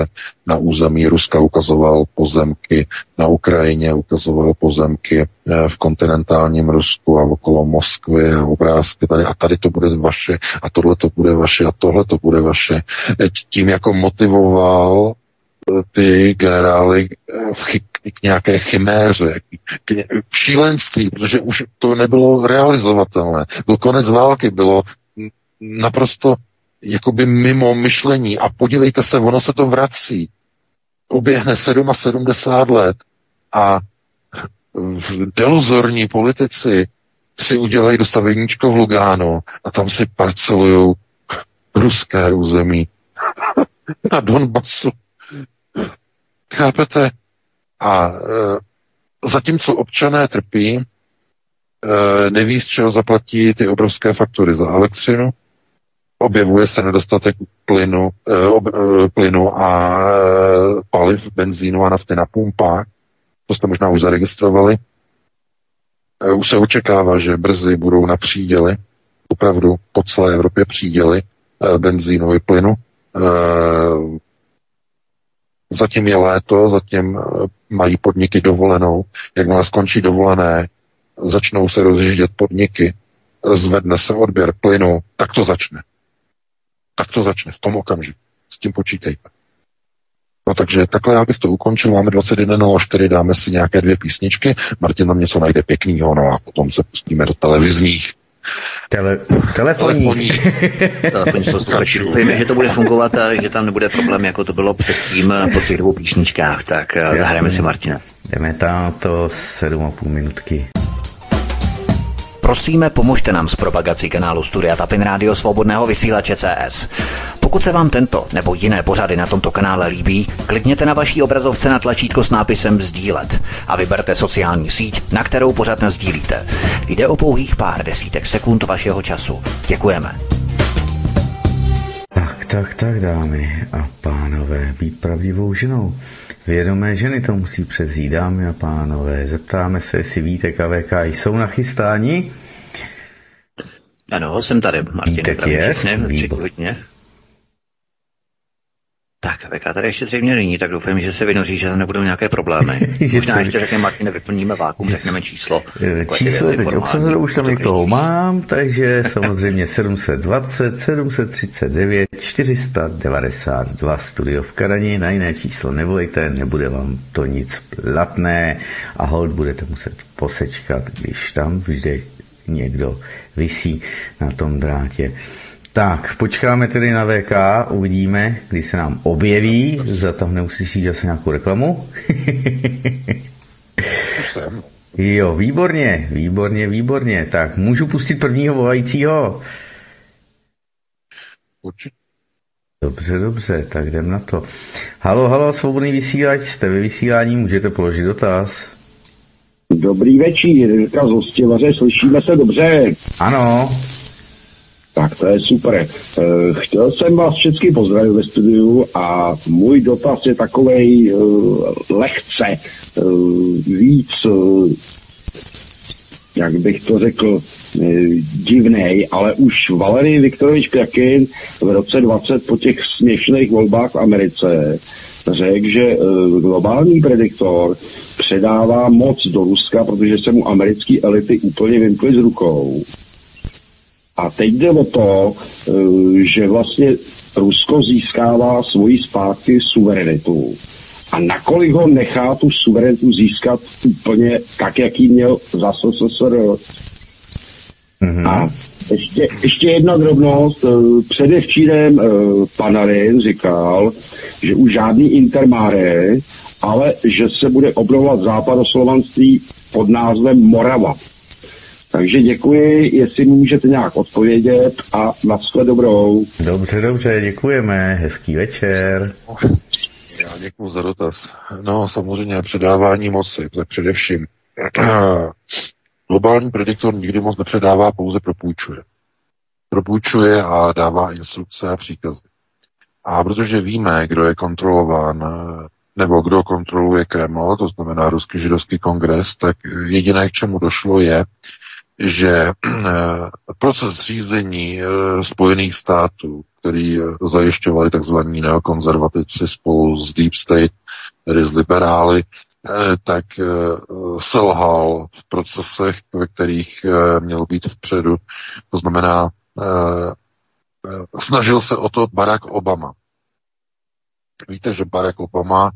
na území Ruska. Ukazoval pozemky, na Ukrajině ukazoval pozemky eh, v kontinentálním Rusku a okolo Moskvy a obrázky tady. A tady to bude vaše a tohle to bude vaše a tohle to bude vaše. Eh, tím jako motivoval ty generály v chy, k nějaké chiméře, k, k šílenství, protože už to nebylo realizovatelné. Byl konec války, bylo naprosto jakoby mimo myšlení. A podívejte se, ono se to vrací. Uběhne 77 let a deluzorní politici si udělají dostaveníčko v Lugánu a tam si parcelují ruské území na Donbasu. Chápete? A e, zatímco občané trpí, e, neví, z čeho zaplatí ty obrovské faktury za elektřinu, objevuje se nedostatek plynu, e, ob, e, plynu a e, paliv, benzínu a nafty na pumpách. To jste možná už zaregistrovali. E, už se očekává, že brzy budou na příděly, opravdu po celé Evropě příděly e, benzínu i plynu. E, zatím je léto, zatím e, mají podniky dovolenou. Jakmile skončí dovolené, začnou se rozjíždět podniky, zvedne se odběr plynu, tak to začne tak to začne v tom okamžiku. S tím počítejte. No takže takhle já bych to ukončil. Máme 21.04, dáme si nějaké dvě písničky. Martin nám něco najde pěknýho, no a potom se pustíme do televizních. Tele, telefonní. telefonní Doufejme, že to bude fungovat a že tam nebude problém, jako to bylo předtím po těch dvou písničkách. Tak Jasně. zahrajeme si Martina. Jdeme tam to 7,5 minutky. Prosíme, pomožte nám s propagací kanálu Studia Tapin Rádio Svobodného vysílače CS. Pokud se vám tento nebo jiné pořady na tomto kanále líbí, klikněte na vaší obrazovce na tlačítko s nápisem Sdílet a vyberte sociální síť, na kterou pořád sdílíte. Jde o pouhých pár desítek sekund vašeho času. Děkujeme. Tak, tak, tak, dámy a pánové, být pravdivou ženou. Vědomé ženy to musí převzít, dámy a pánové. Zeptáme se, jestli víte, KVK jsou na chystání. Ano, jsem tady, Martin. Vítek je. Tak, VK tady ještě zřejmě není, tak doufám, že se vynoří, že tam nebudou nějaké problémy. Možná se... ještě řekneme, Martin, vyplníme vákum, řekneme číslo. Číslo teď obsazeno, už tam někoho mám, takže samozřejmě 720, 739, 492 studio v Karani, na jiné číslo nevolejte, nebude vám to nic platné a hold budete muset posečkat, když tam vždy někdo visí na tom drátě. Tak, počkáme tedy na VK, uvidíme, kdy se nám objeví, za to neuslyší zase nějakou reklamu. jo, výborně, výborně, výborně. Tak, můžu pustit prvního volajícího? Určitě. Dobře, dobře, tak jdem na to. Halo, halo, svobodný vysílač, jste ve vysílání, můžete položit dotaz. Dobrý večer, Jirka z Hostivaře, slyšíme se dobře? Ano. Tak to je super. Eh, chtěl jsem vás všechny pozdravit ve studiu a můj dotaz je takovej eh, lehce eh, víc, jak bych to řekl, divnej, ale už Valery Viktorovič Krakin v roce 20 po těch směšných volbách v Americe řekl, že globální prediktor předává moc do Ruska, protože se mu americké elity úplně vymkly z rukou A teď jde o to, že vlastně Rusko získává svoji zpátky suverenitu. A nakolik ho nechá tu suverenitu získat úplně tak, jak ji měl za SSSR. Mm-hmm. A ještě, ještě jedna drobnost. Předevčírem Panarin říkal, že už žádný intermáre, ale že se bude obnovovat západoslovanství pod názvem Morava. Takže děkuji, jestli můžete nějak odpovědět a na dobrou. Dobře, dobře, děkujeme, hezký večer. Já děkuji za dotaz. No, samozřejmě předávání moci, tak především globální prediktor nikdy moc nepředává, pouze propůjčuje. Propůjčuje a dává instrukce a příkazy. A protože víme, kdo je kontrolován, nebo kdo kontroluje Kreml, to znamená Ruský židovský kongres, tak jediné, k čemu došlo, je, že eh, proces řízení eh, Spojených států, který eh, zajišťovali tzv. neokonzervativci spolu s Deep State, tedy s liberály, tak selhal v procesech, ve kterých měl být vpředu. To znamená, snažil se o to Barack Obama. Víte, že Barack Obama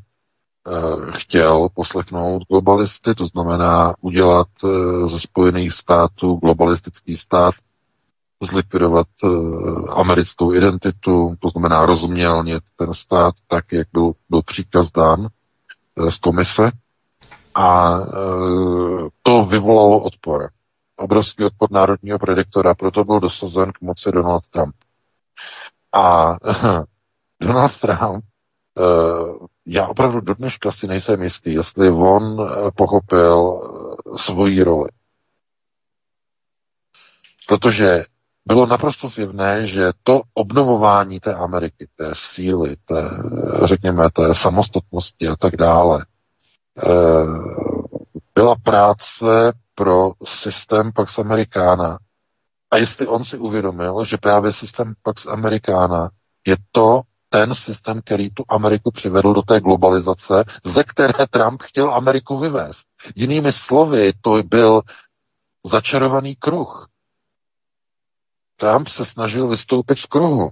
chtěl poslechnout globalisty, to znamená udělat eh, ze Spojených států globalistický stát, zlikvidovat eh, americkou identitu, to znamená rozmělnit ten stát tak, jak byl, byl příkaz dán z komise. A to vyvolalo odpor. Obrovský odpor národního prediktora, proto byl dosazen k moci Donald Trump. A Donald Trump já opravdu do dneška si nejsem jistý, jestli on eh, pochopil eh, svoji roli. Protože bylo naprosto zjevné, že to obnovování té Ameriky, té síly, té, řekněme, té samostatnosti a tak dále, eh, byla práce pro systém Pax Americana. A jestli on si uvědomil, že právě systém Pax Americana je to, ten systém, který tu Ameriku přivedl do té globalizace, ze které Trump chtěl Ameriku vyvést. Jinými slovy, to byl začarovaný kruh. Trump se snažil vystoupit z kruhu,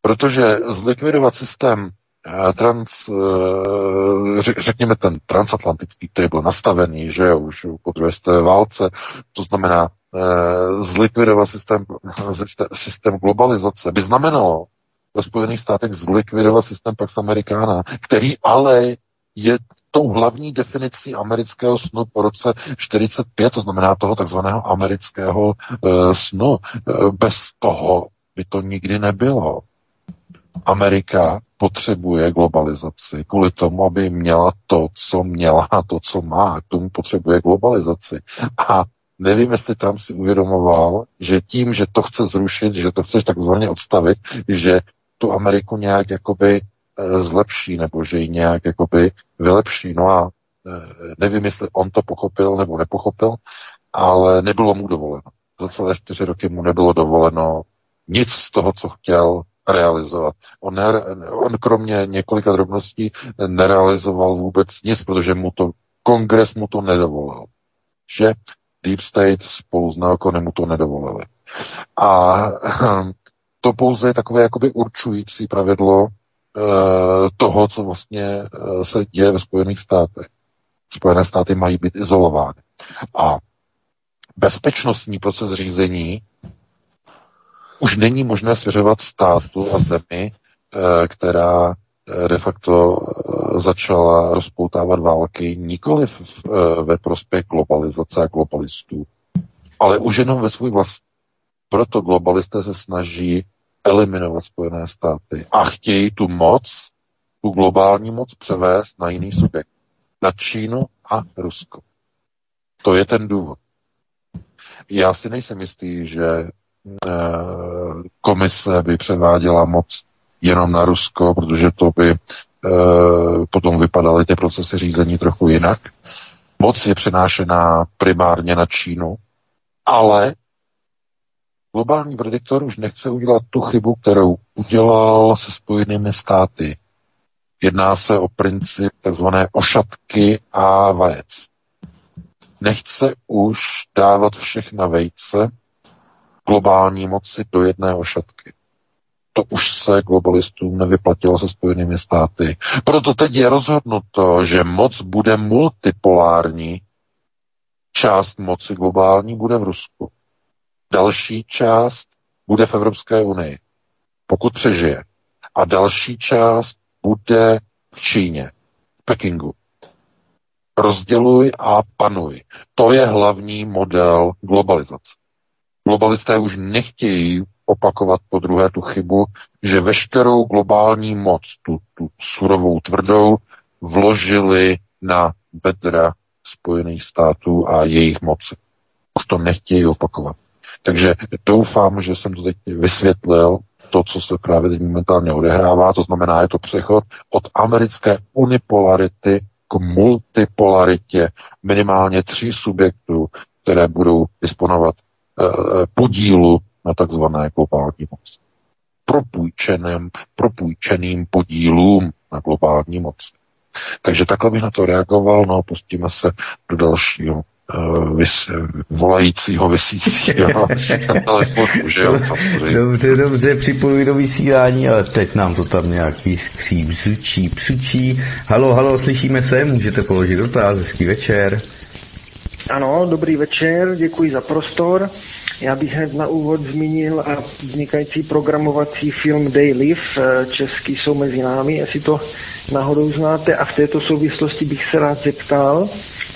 protože zlikvidovat systém eh, trans, eh, řekněme ten transatlantický, který byl nastavený, že jo, už po druhé válce, to znamená eh, zlikvidovat systém, systém globalizace, by znamenalo, ve Spojených státech zlikvidovat systém Pax Americana, který ale je tou hlavní definicí amerického snu po roce 45, to znamená toho takzvaného amerického uh, snu. Uh, bez toho by to nikdy nebylo. Amerika potřebuje globalizaci kvůli tomu, aby měla to, co měla a to, co má. K tomu potřebuje globalizaci. A nevím, jestli tam si uvědomoval, že tím, že to chce zrušit, že to chceš takzvaně odstavit, že tu Ameriku nějak jakoby eh, zlepší, nebo že ji nějak jakoby vylepší. No a eh, nevím, jestli on to pochopil nebo nepochopil, ale nebylo mu dovoleno. Za celé čtyři roky mu nebylo dovoleno nic z toho, co chtěl realizovat. On, ne, on kromě několika drobností nerealizoval vůbec nic, protože mu to kongres mu to nedovolil. Že Deep State spolu s Neokonem mu to nedovolili. A to pouze je takové jakoby určující pravidlo e, toho, co vlastně e, se děje ve Spojených státech. Spojené státy mají být izolovány. A bezpečnostní proces řízení už není možné svěřovat státu a zemi, e, která de facto začala rozpoutávat války nikoli ve prospěch globalizace a globalistů, ale už jenom ve svůj vlastní proto globalisté se snaží eliminovat Spojené státy a chtějí tu moc, tu globální moc převést na jiný subjekt. Na Čínu a Rusko. To je ten důvod. Já si nejsem jistý, že e, komise by převáděla moc jenom na Rusko, protože to by e, potom vypadaly ty procesy řízení trochu jinak. Moc je přenášená primárně na Čínu, ale globální prediktor už nechce udělat tu chybu, kterou udělal se spojenými státy. Jedná se o princip tzv. ošatky a vajec. Nechce už dávat všechna vejce globální moci do jedné ošatky. To už se globalistům nevyplatilo se Spojenými státy. Proto teď je rozhodnuto, že moc bude multipolární. Část moci globální bude v Rusku. Další část bude v Evropské unii, pokud přežije. A další část bude v Číně, v Pekingu. Rozděluj a panuj. To je hlavní model globalizace. Globalisté už nechtějí opakovat po druhé tu chybu, že veškerou globální moc, tu, tu surovou tvrdou, vložili na bedra Spojených států a jejich moci. Už to nechtějí opakovat. Takže doufám, že jsem to teď vysvětlil, to, co se právě teď momentálně odehrává, to znamená, je to přechod od americké unipolarity k multipolaritě minimálně tří subjektů, které budou disponovat eh, podílu na takzvané globální moci. Propůjčeným, propůjčeným podílům na globální moci. Takže takhle bych na to reagoval, no a pustíme se do dalšího vys, volajícího, vysícího na telefonu, že jo, samozřejmě. Dobře, dobře, připojuji do vysílání, ale teď nám to tam nějaký skříp, psučí, psučí. Halo, halo, slyšíme se, můžete položit dotaz, hezký večer. Ano, dobrý večer, děkuji za prostor. Já bych hned na úvod zmínil a vznikající programovací film Day Live, eh, český jsou mezi námi, jestli to náhodou znáte. A v této souvislosti bych se rád zeptal,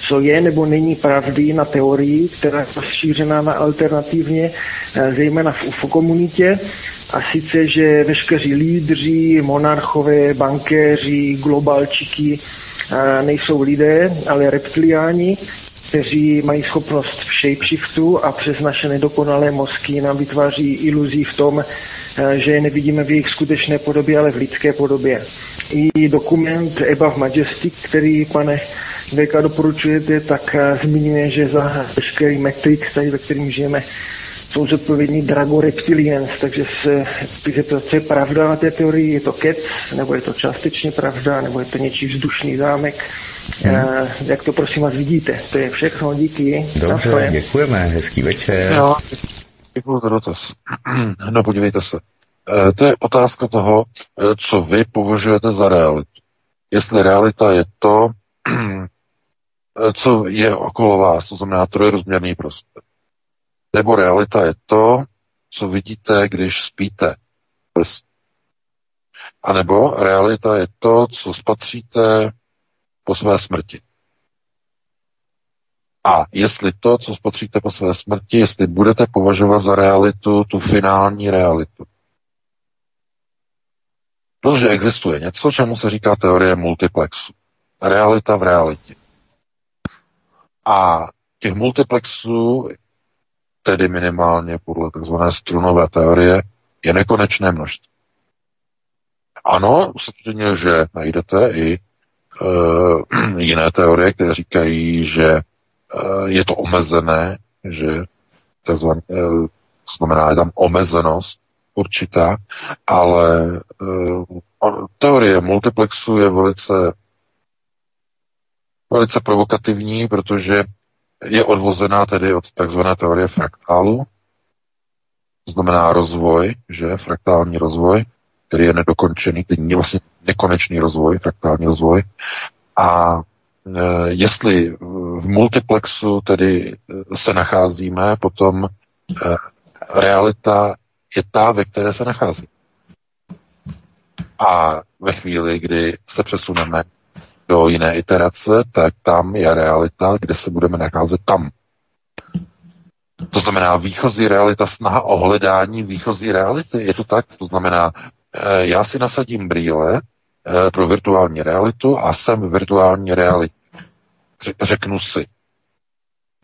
co je nebo není pravdy na teorii, která je rozšířená na alternativně, eh, zejména v UFO komunitě, a sice, že veškeří lídři, monarchové, bankéři, globalčiky eh, nejsou lidé, ale reptiliáni, kteří mají schopnost v shapeshiftu a přes naše nedokonalé mozky nám vytváří iluzí v tom, eh, že je nevidíme v jejich skutečné podobě, ale v lidské podobě. I dokument Eba v Majestic, který, pane VK, doporučujete, tak eh, zmiňuje, že za veškerý Matrix, tady, ve kterým žijeme, jsou zodpovědní Drago Reptilians, takže se to, co je pravda na té teorii, je to kec, nebo je to částečně pravda, nebo je to něčí vzdušný zámek, Hmm. Uh, jak to prosím vás vidíte. To je všechno, díky. Dobře, děkujeme, hezký večer. No, děkuji za dotaz. No podívejte se. Uh, to je otázka toho, uh, co vy považujete za realitu. Jestli realita je to, co je okolo vás, to znamená trojrozměrný prostor. Nebo realita je to, co vidíte, když spíte. A nebo realita je to, co spatříte po své smrti. A jestli to, co spatříte po své smrti, jestli budete považovat za realitu, tu finální realitu. Protože existuje něco, čemu se říká teorie multiplexu. Realita v realitě. A těch multiplexů, tedy minimálně podle tzv. strunové teorie, je nekonečné množství. Ano, samozřejmě, že najdete i uh, jiné teorie, které říkají, že uh, je to omezené, že takzvaný, uh, znamená, je tam omezenost určitá, ale uh, teorie multiplexu je velice velice provokativní, protože je odvozená tedy od takzvané teorie fraktálu, znamená rozvoj, že fraktální rozvoj, který je nedokončený, který je vlastně nekonečný rozvoj, fraktální rozvoj. A e, jestli v multiplexu tedy e, se nacházíme, potom e, realita je ta, ve které se nachází. A ve chvíli, kdy se přesuneme do jiné iterace, tak tam je realita, kde se budeme nacházet tam. To znamená výchozí realita, snaha o hledání výchozí reality. Je to tak? To znamená, já si nasadím brýle Eh, pro virtuální realitu a jsem virtuální realitě. Řeknu si,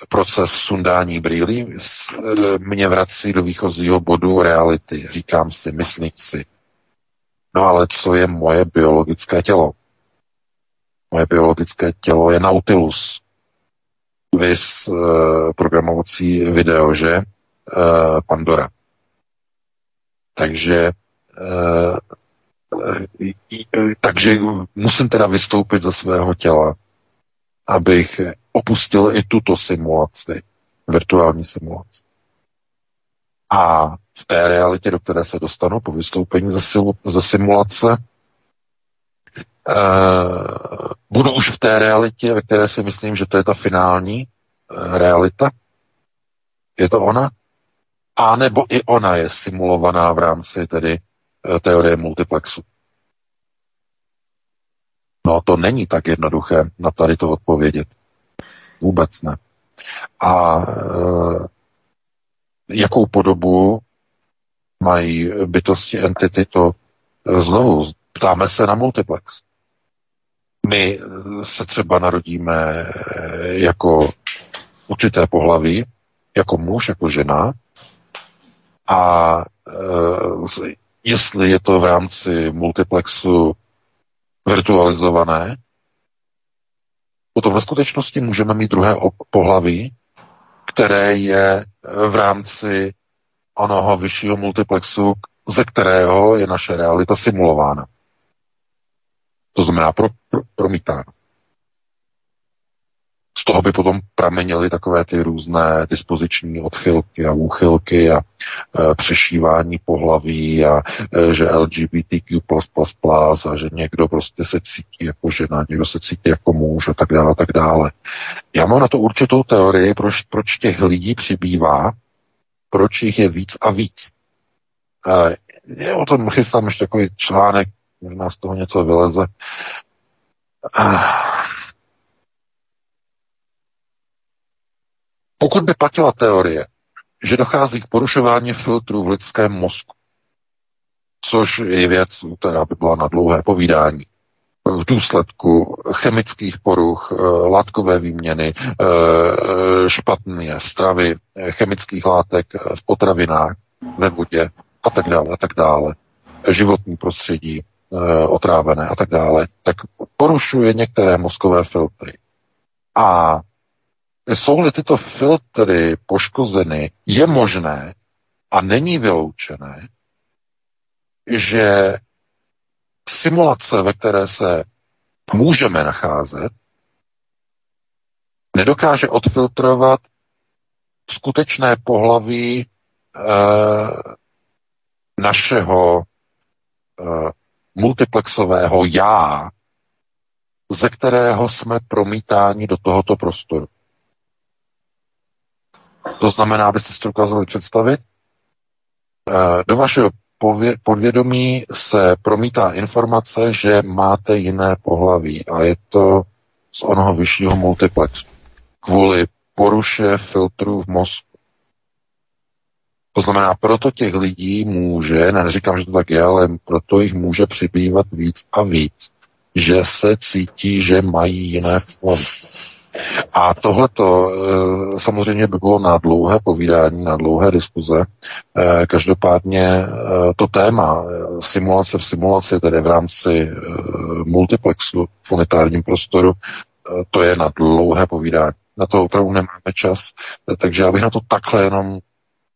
proces sundání brýlí eh, mě vrací do výchozího bodu reality. Říkám si, myslím si, no ale co je moje biologické tělo? Moje biologické tělo je Nautilus. Vys uh, programovací video, že? Uh, Pandora. Takže uh, takže musím teda vystoupit ze svého těla, abych opustil i tuto simulaci, virtuální simulaci. A v té realitě, do které se dostanu po vystoupení ze, silu, ze simulace, budu už v té realitě, ve které si myslím, že to je ta finální uh, realita. Je to ona? A nebo i ona je simulovaná v rámci tedy uh, teorie multiplexu. No to není tak jednoduché na tady to odpovědět. Vůbec ne. A uh, jakou podobu mají bytosti entity, to znovu ptáme se na multiplex. My se třeba narodíme jako určité pohlaví, jako muž, jako žena, a e, jestli je to v rámci multiplexu virtualizované, potom ve skutečnosti můžeme mít druhé pohlaví, které je v rámci onoho vyššího multiplexu, ze kterého je naše realita simulována. To znamená pro, pro, promítáno. Z toho by potom pramenily takové ty různé dispoziční odchylky a úchylky a e, přešívání pohlaví a e, že LGBTQ+++ a že někdo prostě se cítí jako žena, někdo se cítí jako muž a tak dále a tak dále. Já mám na to určitou teorii, proč, proč těch lidí přibývá, proč jich je víc a víc. E, je o tom chystám ještě takový článek, možná z toho něco vyleze. Pokud by platila teorie, že dochází k porušování filtrů v lidském mozku, což je věc, která by byla na dlouhé povídání, v důsledku chemických poruch, eh, látkové výměny, eh, špatné stravy, eh, chemických látek v potravinách, ve vodě a tak dále, a tak dále, životní prostředí, otrávené a tak dále, tak porušuje některé mozkové filtry. A jsou-li tyto filtry poškozeny, je možné a není vyloučené, že simulace, ve které se můžeme nacházet, nedokáže odfiltrovat skutečné pohlaví e, našeho e, multiplexového já, ze kterého jsme promítáni do tohoto prostoru. To znamená, abyste si to dokázali představit, eh, do vašeho podvědomí se promítá informace, že máte jiné pohlaví a je to z onoho vyššího multiplexu. Kvůli poruše filtru v mozku. To znamená, proto těch lidí může, ne, neříkám, že to tak je, ale proto jich může přibývat víc a víc, že se cítí, že mají jiné pohlaví. A tohleto eh, samozřejmě by bylo na dlouhé povídání, na dlouhé diskuze. Eh, každopádně eh, to téma simulace v simulaci, tedy v rámci multiplexu v unitárním prostoru, to je na dlouhé povídání. Na to opravdu nemáme čas, takže já bych na to takhle jenom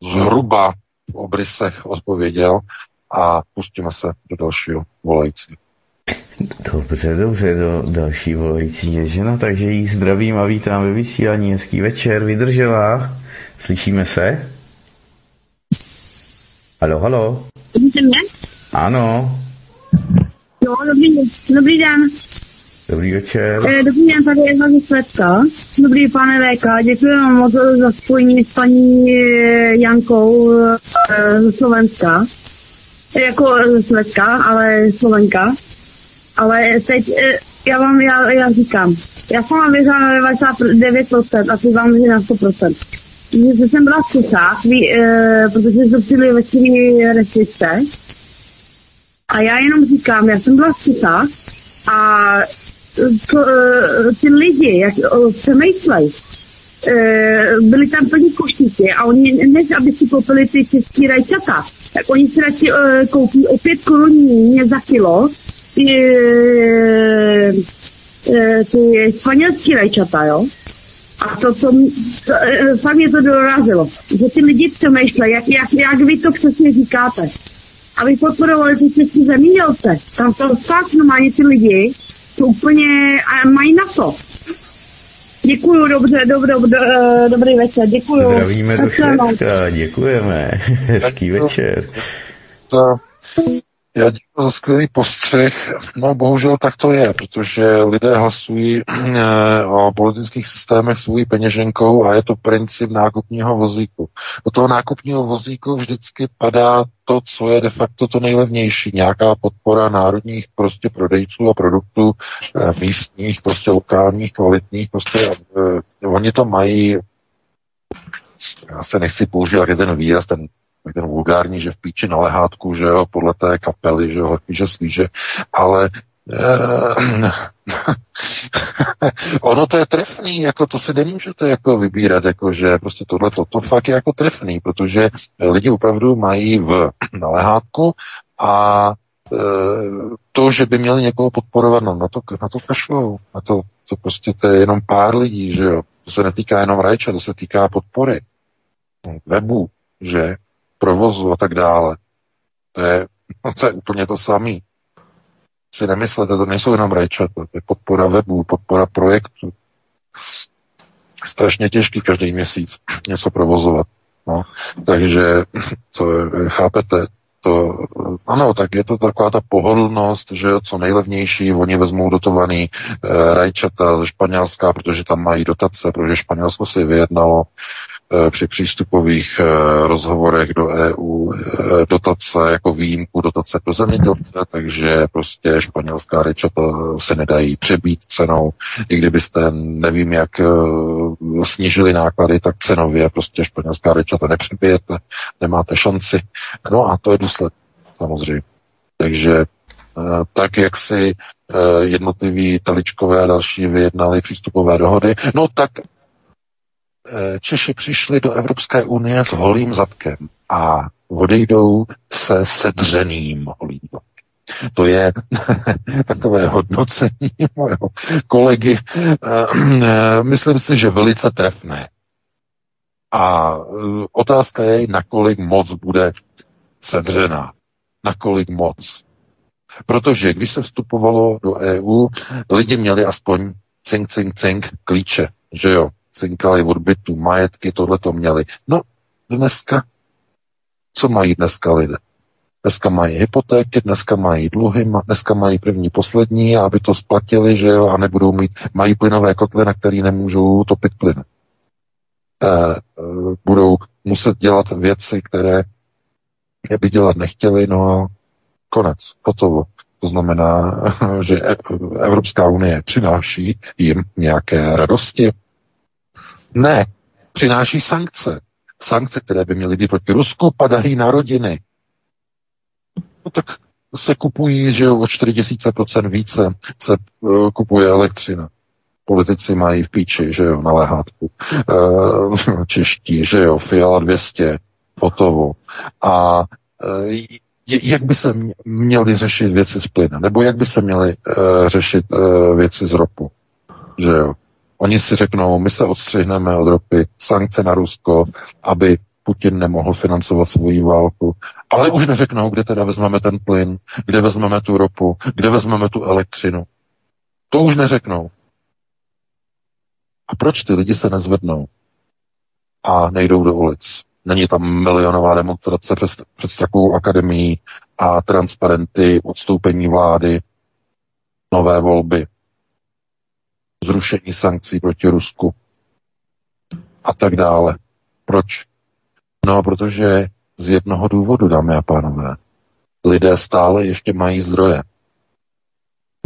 zhruba v obrysech odpověděl a pustíme se do dalšího volajícího. Dobře, dobře, do další volající je žena, takže jí zdravím a vítám ve vysílání. Hezký večer, vydržela. Slyšíme se? Halo, halo. Slyšíte mě? Ano. No, dobrý, dobrý den. Dobrý večer. Eh, dobrý den, tady je ze Světka. Dobrý pane VK, děkuji vám moc za spojení s paní eh, Jankou eh, ze Slovenska. Jako ze Světka, ale Slovenka. Ale teď já vám, já, já říkám, já jsem vám věřila na 99% a ty vám na 100%. Že jsem byla v Čechách, ví, e, protože se přijeli veškeré restrikce. A já jenom říkám, já jsem byla v Čechách a to, e, ty lidi, jak přemýšlej, e, byli tam plní koštíky a oni, než aby si koupili ty český rajčata, tak oni si radši e, koupí o pět korun za kilo ty, ty španělský rajčata, jo. A to, e, fakt mě to dorazilo, že ty lidi přemýšlejí, jak, jak, jak vy to přesně říkáte. Aby podporovali ty český zemědělce. Tam to fakt normálně ty lidi úplně, a mají na to. Děkuju, dobře, dobře, do, uh, dobrý večer, děkuju. Zdravíme do Švédska, děkujeme. Hezký večer. To, já děkuji za skvělý postřeh. No bohužel tak to je, protože lidé hlasují eh, o politických systémech svou peněženkou a je to princip nákupního vozíku. Do toho nákupního vozíku vždycky padá to, co je de facto to nejlevnější. Nějaká podpora národních prostě prodejců a produktů eh, místních, prostě lokálních, kvalitních. Prostě eh, oni to mají já se nechci používat jeden výraz, ten ten vulgární, že v píči na lehátku, že jo, podle té kapely, že jo, že slíže, ale eh, ono to je trefný, jako to si nemůžete jako vybírat, jako že prostě tohle to, to fakt je jako trefný, protože lidi opravdu mají v na lehátku a e, to, že by měli někoho podporovat, no, na to, na to kašlou, na to, to prostě to je jenom pár lidí, že jo, to se netýká jenom rajča, to se týká podpory. Webu, že provozu a tak dále. To je, no to je úplně to samé. Si nemyslete, to nejsou jenom rajčata, to je podpora webu, podpora projektu. Strašně těžký každý měsíc něco provozovat. No. Takže, co chápete, to, ano, tak je to taková ta pohodlnost, že co nejlevnější, oni vezmou dotovaný e, rajčata ze Španělska, protože tam mají dotace, protože Španělsko si vyjednalo při přístupových eh, rozhovorech do EU eh, dotace jako výjimku dotace pro zemědělce, takže prostě španělská rečata se nedají přebít cenou. I kdybyste nevím, jak snížili náklady, tak cenově prostě španělská rečata nepřebijete, nemáte šanci. No a to je důsledek samozřejmě. Takže tak, jak si jednotliví taličkové a další vyjednali přístupové dohody, no tak Eh, Češi přišli do Evropské unie s holým zadkem a odejdou se sedřeným holým. To je takové hodnocení mojeho kolegy. Eh, myslím si, že velice trefné. A eh, otázka je, nakolik moc bude sedřená. Nakolik moc. Protože když se vstupovalo do EU, lidi měli aspoň cink, cink, cink klíče, že jo, cinkali od bytu, majetky, tohle to měli. No, dneska, co mají dneska lidé? Dneska mají hypotéky, dneska mají dluhy, dneska mají první, poslední, aby to splatili, že jo, a nebudou mít, mají plynové kotle, na který nemůžou topit plyn. E, budou muset dělat věci, které by dělat nechtěli, no a konec, hotovo. To znamená, že Evropská unie přináší jim nějaké radosti, ne, přináší sankce. Sankce, které by měly být proti Rusku, padají na rodiny. No tak se kupují, že o 40% více se uh, kupuje elektřina. Politici mají v píči, že jo, na lehátku. Uh, čeští, že jo, Fiala 200, hotovo. A uh, jak by se měly řešit věci z plyna, nebo jak by se měly uh, řešit uh, věci z ropu, že jo. Oni si řeknou, my se odstřihneme od ropy, sankce na Rusko, aby Putin nemohl financovat svoji válku. Ale už neřeknou, kde teda vezmeme ten plyn, kde vezmeme tu ropu, kde vezmeme tu elektřinu. To už neřeknou. A proč ty lidi se nezvednou a nejdou do ulic? Není tam milionová demonstrace před, před Strakovou akademií a transparenty, odstoupení vlády, nové volby zrušení sankcí proti Rusku a tak dále. Proč? No, protože z jednoho důvodu, dámy a pánové, lidé stále ještě mají zdroje.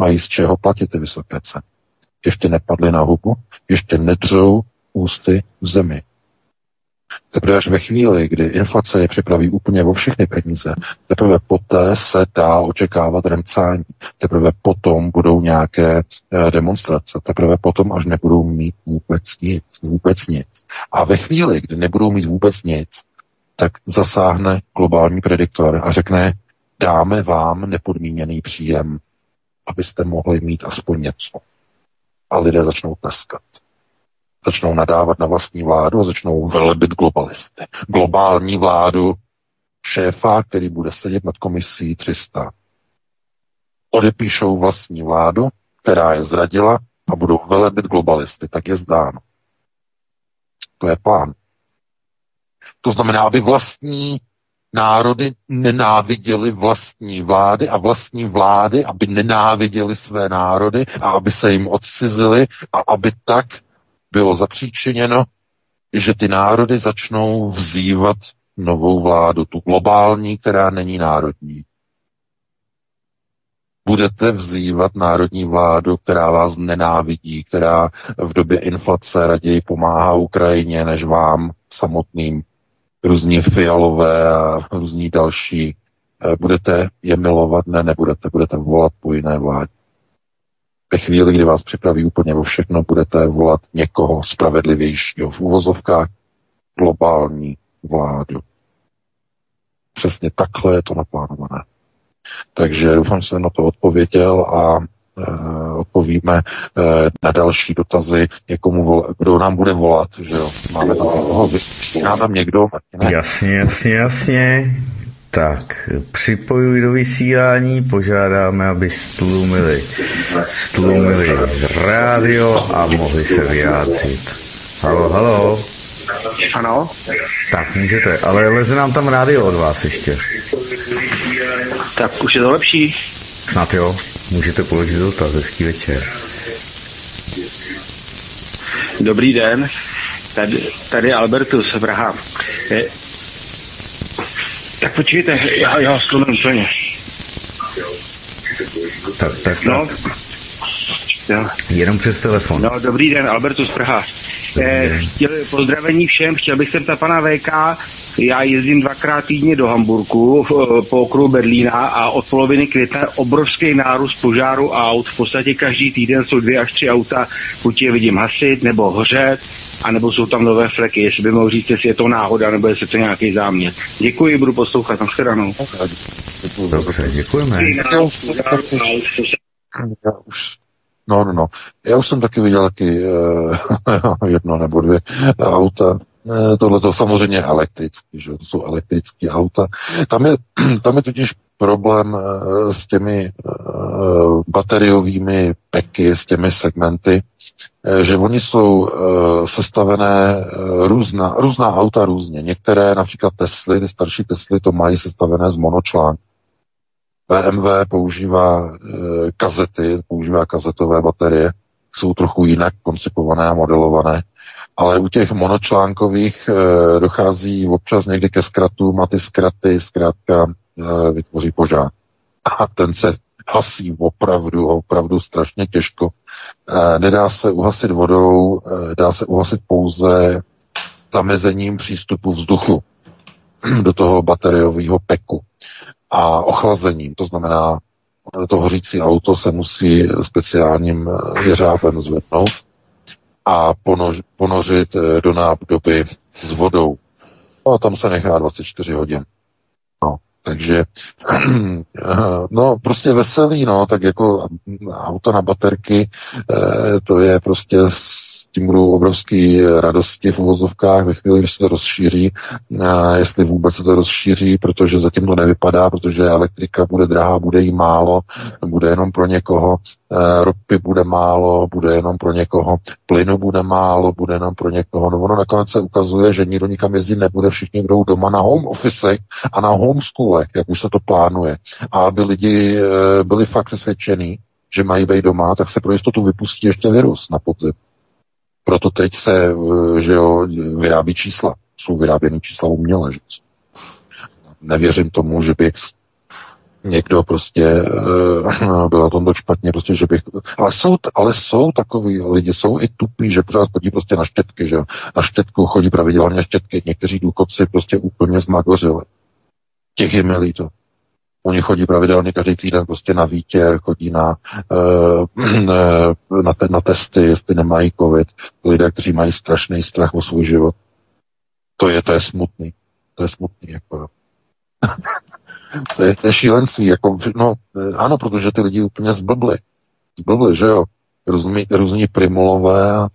Mají z čeho platit ty vysoké ceny. Ještě nepadly na hubu, ještě nedřou ústy v zemi. Teprve až ve chvíli, kdy inflace je připraví úplně o všechny peníze, teprve poté se dá očekávat remcání. Teprve potom budou nějaké eh, demonstrace. Teprve potom, až nebudou mít vůbec nic. Vůbec nic. A ve chvíli, kdy nebudou mít vůbec nic, tak zasáhne globální prediktor a řekne, dáme vám nepodmíněný příjem, abyste mohli mít aspoň něco. A lidé začnou tleskat začnou nadávat na vlastní vládu a začnou velebit globalisty. Globální vládu šéfa, který bude sedět nad komisí 300. Odepíšou vlastní vládu, která je zradila, a budou velebit globalisty, tak je zdáno. To je plán. To znamená, aby vlastní národy nenáviděli vlastní vlády a vlastní vlády, aby nenáviděli své národy a aby se jim odcizili a aby tak bylo zapříčiněno, že ty národy začnou vzývat novou vládu, tu globální, která není národní. Budete vzývat národní vládu, která vás nenávidí, která v době inflace raději pomáhá Ukrajině než vám samotným různí fialové a různí další. Eh, budete je milovat? Ne, nebudete. Budete volat po jiné vládě. Ve chvíli, kdy vás připraví úplně o všechno, budete volat někoho spravedlivějšího v úvozovkách globální vládu. Přesně takhle je to naplánované. Takže doufám, že jsem na to odpověděl a e, odpovíme e, na další dotazy někomu, kdo nám bude volat, že jo. Máme tam někoho, vysílá tam někdo? Jasně, jasně, jasně. Tak, připojuj do vysílání, požádáme, aby stlumili, stlumili rádio a mohli se vyjádřit. Halo, halo. Ano. Tak, můžete, ale leze nám tam rádio od vás ještě. Tak už je to lepší. Snad jo, můžete položit dotaz, hezký večer. Dobrý den, tady, tady Albertus Praha. Tak počkejte, já, já skloním úplně. Tak, tak, tak. No, jo. Jenom přes telefon. No, dobrý den, Albertus z Praha. Eh, chtěl, pozdravení všem, chtěl bych se ptat pana VK, já jezdím dvakrát týdně do Hamburku po okruhu Berlína a od poloviny května obrovský nárůst požáru aut. V podstatě každý týden jsou dvě až tři auta, buď je vidím hasit nebo hořet, anebo jsou tam nové fleky. Jestli by mohl říct, jestli je to náhoda, nebo jestli to nějaký záměr. Děkuji, budu poslouchat. Na shledanou. Dobře, děkujeme. Já už No, no, no. Já už jsem taky viděl taky uh, jedno nebo dvě auta. Eh, tohle to samozřejmě elektrický, že to jsou elektrické auta. Tam je, tam je totiž problém uh, s těmi bateriovými peky, s těmi segmenty, že oni jsou sestavené různá, různá auta různě. Některé, například Tesly, ty starší Tesly, to mají sestavené z monočlánku. BMW používá e, kazety, používá kazetové baterie, jsou trochu jinak koncipované a modelované, ale u těch monočlánkových e, dochází občas někdy ke zkratům a ty zkraty zkrátka e, vytvoří požár. A ten se hasí opravdu, opravdu strašně těžko. E, nedá se uhasit vodou, e, dá se uhasit pouze zamezením přístupu vzduchu do toho bateriového peku a ochlazením. To znamená, to hořící auto se musí speciálním jeřábem zvednout a ponož, ponořit eh, do nádoby s vodou. No a tam se nechá 24 hodin. No, takže, no, prostě veselý, no, tak jako auto na baterky, eh, to je prostě tím budou obrovské radosti v uvozovkách ve chvíli, když se to rozšíří, a jestli vůbec se to rozšíří, protože zatím to nevypadá, protože elektrika bude drahá, bude jí málo, bude jenom pro někoho, e, ropy bude málo, bude jenom pro někoho, plynu bude málo, bude jenom pro někoho. No ono nakonec se ukazuje, že nikdo nikam jezdit nebude, všichni budou doma na home office a na homeschoolech, jak už se to plánuje. A aby lidi byli fakt přesvědčení, že mají být doma, tak se pro jistotu vypustí ještě virus na podzim. Proto teď se eh, že jo, vyrábí čísla. Jsou vyráběny čísla uměle. Že? Nevěřím tomu, že by někdo prostě uh, byl na tomto špatně, prostě, že bych, ale jsou, ale jsou takový lidi, jsou i tupí, že pořád chodí prostě na štětky, že na štětku chodí pravidelně na štětky, někteří důchodci prostě úplně zmagořili. Těch je mi líto. Oni chodí pravidelně každý týden prostě na výtěr, chodí na, uh, na, te, na testy, jestli nemají covid. Lidé, kteří mají strašný strach o svůj život. To je, to je smutný. To je smutný. Jako. to, je, to je šílenství. Jako, no, eh, ano, protože ty lidi úplně zblbli. Zblbli, že jo? Různí, různí primulové a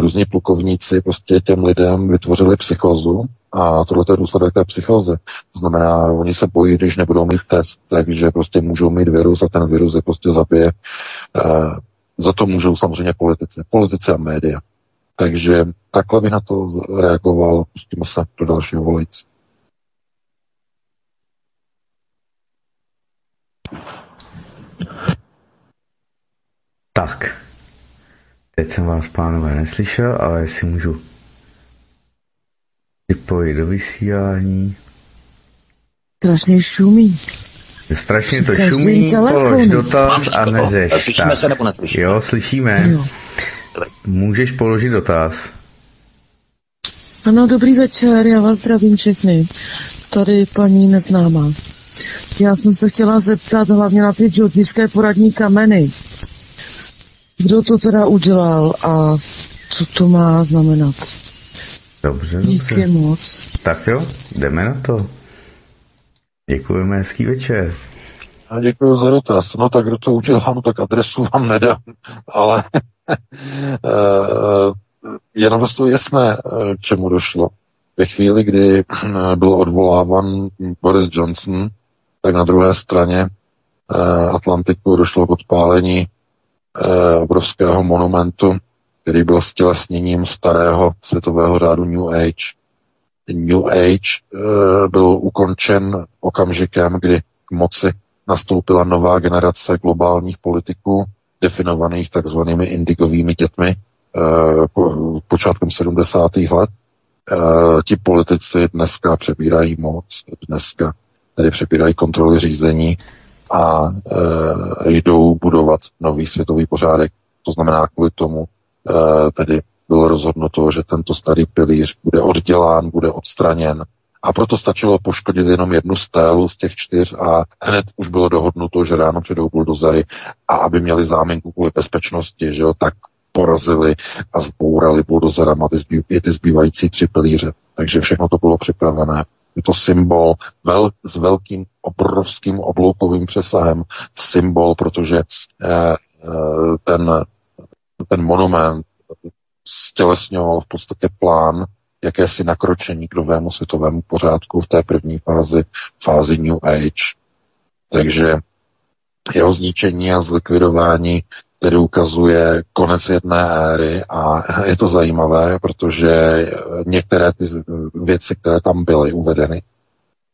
různí plukovníci prostě těm lidem vytvořili psychozu a tohle je důsledek té psychoze. To znamená, oni se bojí, když nebudou mít test, takže prostě můžou mít virus a ten virus je prostě zabije. E, za to můžou samozřejmě politici. Politici a média. Takže takhle by na to reagoval. Pustíme se do dalšího volající. Tak. Teď jsem vás, pánové, neslyšel, ale jestli můžu připojit do vysílání. Strašně šumí. Strašně to šumí, polož dotaz a neřeš. Slyšíme tak. se nebo neslyšíme? Jo, slyšíme. Jo. Můžeš položit dotaz. Ano, dobrý večer, já vás zdravím všechny. Tady paní neznámá. Já jsem se chtěla zeptat hlavně na ty džodzířské poradní kameny. Kdo to teda udělal a co to má znamenat? Dobře, Díky dobře. moc. Tak jo, jdeme na to. Děkujeme, hezký večer. A děkuji za dotaz. No tak kdo to udělá, no tak adresu vám nedám, ale eh, je naprosto jasné, eh, čemu došlo. Ve chvíli, kdy byl odvoláván Boris Johnson, tak na druhé straně eh, Atlantiku došlo k odpálení obrovského monumentu, který byl stělesněním starého světového řádu New Age. New Age byl ukončen okamžikem, kdy k moci nastoupila nová generace globálních politiků, definovaných takzvanými indigovými dětmi po, počátkem 70. let. Ti politici dneska přebírají moc, dneska tedy přebírají kontroly řízení a jdou budovat nový světový pořádek. To znamená, kvůli tomu tedy bylo rozhodnuto, že tento starý pilíř bude oddělán, bude odstraněn a proto stačilo poškodit jenom jednu stélu z těch čtyř a hned už bylo dohodnuto, že ráno přijdou buldozery a aby měli záminku kvůli bezpečnosti, že jo, tak porazili a zbourali buldozerama ty, zbýv, ty zbývající tři pilíře. Takže všechno to bylo připravené. Je to symbol vel, s velkým obrovským obloukovým přesahem. Symbol, protože eh, eh, ten, ten monument stělesňoval v podstatě plán jakési nakročení k novému světovému pořádku v té první fázi, fázi New Age. Takže jeho zničení a zlikvidování tedy ukazuje konec jedné éry a je to zajímavé, protože některé ty věci, které tam byly uvedeny,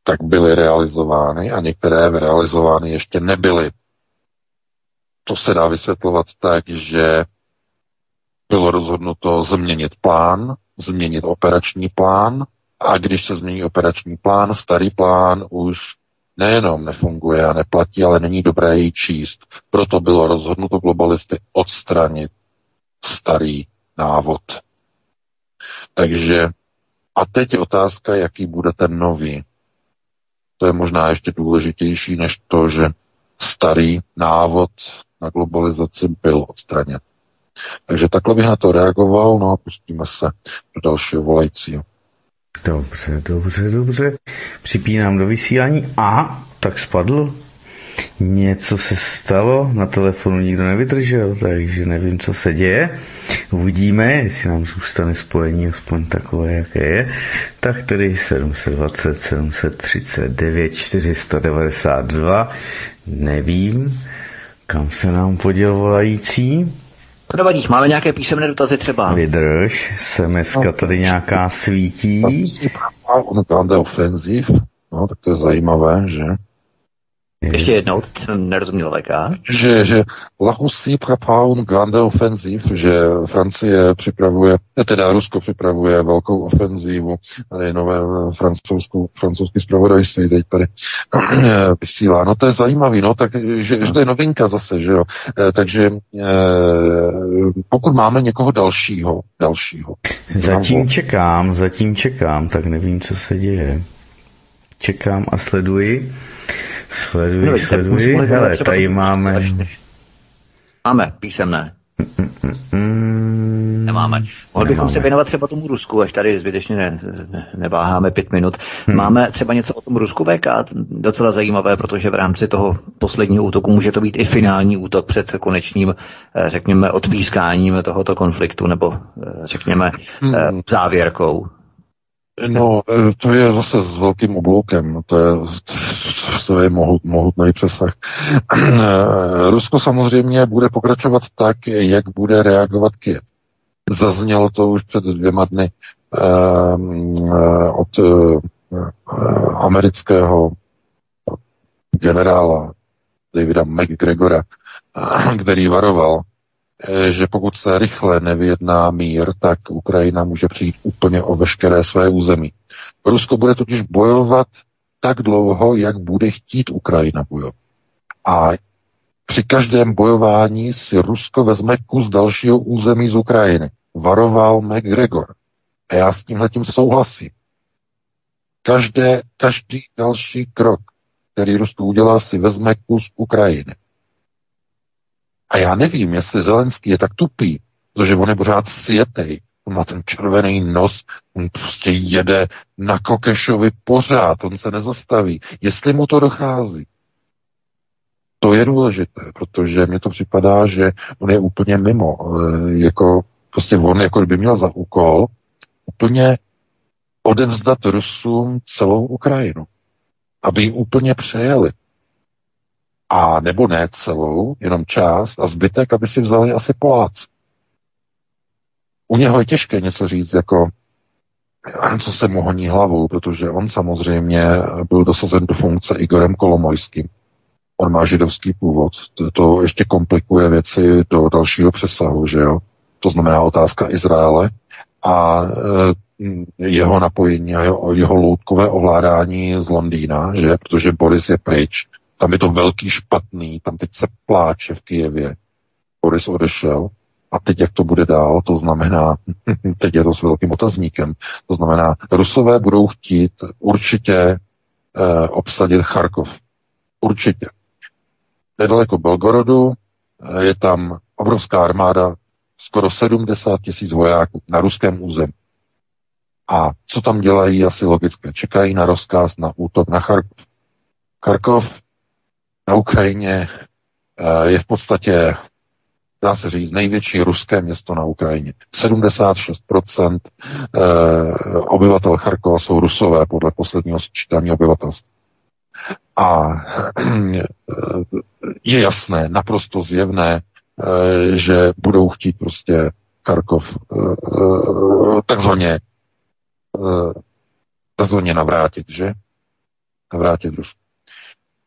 tak byly realizovány a některé realizovány ještě nebyly. To se dá vysvětlovat tak, že bylo rozhodnuto změnit plán, změnit operační plán a když se změní operační plán, starý plán už nejenom nefunguje a neplatí, ale není dobré ji číst. Proto bylo rozhodnuto globalisty odstranit starý návod. Takže a teď je otázka, jaký bude ten nový. To je možná ještě důležitější než to, že starý návod na globalizaci byl odstraněn. Takže takhle bych na to reagoval, no a pustíme se do dalšího volajícího. Dobře, dobře, dobře. Připínám do vysílání a tak spadl. Něco se stalo, na telefonu nikdo nevydržel, takže nevím, co se děje. Uvidíme, jestli nám zůstane spojení aspoň takové, jaké je. Tak tedy 720, 739, 492, nevím, kam se nám poděl volající. To nevadí, máme nějaké písemné dotazy třeba. Vydrž, SMS no, tady nějaká svítí. On tam ofenziv, no tak to je zajímavé, že? Ještě jednou, teď jsem nerozuměl VK. Že, že La Russie prépare une grande offensive, že Francie připravuje, teda Rusko připravuje velkou ofenzívu, tady nové francouzskou, francouzský zpravodajství teď tady vysílá. No to je zajímavý, no tak, že, že to je novinka zase, že jo. E, takže e, pokud máme někoho dalšího, dalšího. Zatím čekám, zatím čekám, tak nevím, co se děje. Čekám a sleduji. Sleduji, no, sleduji. Hele, tady máme... Máme písemné. Mm, Nemáme. Mohli bychom se věnovat třeba tomu Rusku, až tady zbytečně ne, ne, neváháme pět minut. Hmm. Máme třeba něco o tom Rusku VK, docela zajímavé, protože v rámci toho posledního útoku může to být i finální útok před konečným, eh, řekněme, odpískáním tohoto konfliktu, nebo eh, řekněme, hmm. závěrkou. No, e, to je zase s velkým obloukem. To je, to je mohut, mohutný přesah. E, Rusko samozřejmě bude pokračovat tak, jak bude reagovat Kiev. Zaznělo to už před dvěma dny eh, od eh, amerického generála Davida McGregora, který varoval, že pokud se rychle nevyjedná mír, tak Ukrajina může přijít úplně o veškeré své území. Rusko bude totiž bojovat tak dlouho, jak bude chtít Ukrajina bojovat. A při každém bojování si Rusko vezme kus dalšího území z Ukrajiny. Varoval McGregor. A já s tímhle tím souhlasím. Každé, každý další krok, který Rusko udělá, si vezme kus Ukrajiny. A já nevím, jestli Zelenský je tak tupý, protože on je pořád světej, on má ten červený nos, on prostě jede na Kokešovi pořád, on se nezastaví. Jestli mu to dochází, to je důležité, protože mně to připadá, že on je úplně mimo. Eh, jako, prostě on jako by měl za úkol úplně odevzdat Rusům celou Ukrajinu, aby ji úplně přejeli. A nebo ne celou, jenom část a zbytek, aby si vzali asi Poláci. U něho je těžké něco říct jako co se mu honí hlavou, protože on samozřejmě byl dosazen do funkce Igorem Kolomojským. On má židovský původ. To, ještě komplikuje věci do dalšího přesahu, že jo? To znamená otázka Izraele a e, jeho napojení a jeho, jeho loutkové ovládání z Londýna, že? Protože Boris je pryč tam je to velký špatný, tam teď se pláče v Kijevě. Boris odešel. A teď, jak to bude dál, to znamená, teď je to s velkým otazníkem, to znamená, Rusové budou chtít určitě eh, obsadit Charkov. Určitě. Nedaleko Belgorodu eh, je tam obrovská armáda, skoro 70 tisíc vojáků na ruském území. A co tam dělají, asi logické. Čekají na rozkaz na útok na Charkov. Charkov na Ukrajině eh, je v podstatě, dá se říct, největší ruské město na Ukrajině. 76% eh, obyvatel Charkova jsou rusové podle posledního sčítání obyvatelstva. A eh, je jasné, naprosto zjevné, že budou chtít prostě Charkov takzvaně takzvaně navrátit, že? Navrátit Rusku.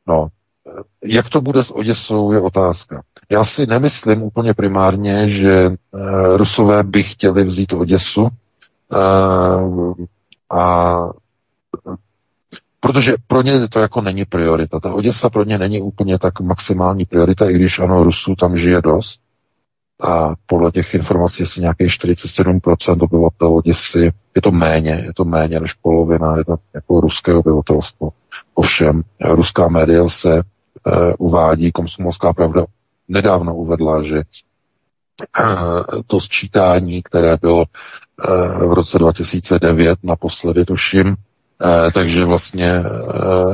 No, jak to bude s Oděsou, je otázka. Já si nemyslím úplně primárně, že uh, Rusové by chtěli vzít Oděsu uh, a protože pro ně to jako není priorita. Ta Oděsa pro ně není úplně tak maximální priorita, i když ano, Rusů tam žije dost. A podle těch informací asi nějakých 47% obyvatel Oděsy, je to méně, je to méně než polovina, je to jako ruské obyvatelstvo. Ovšem, ruská média se uvádí, Komsomolská pravda nedávno uvedla, že uh, to sčítání, které bylo uh, v roce 2009 naposledy, tuším, Eh, takže vlastně eh,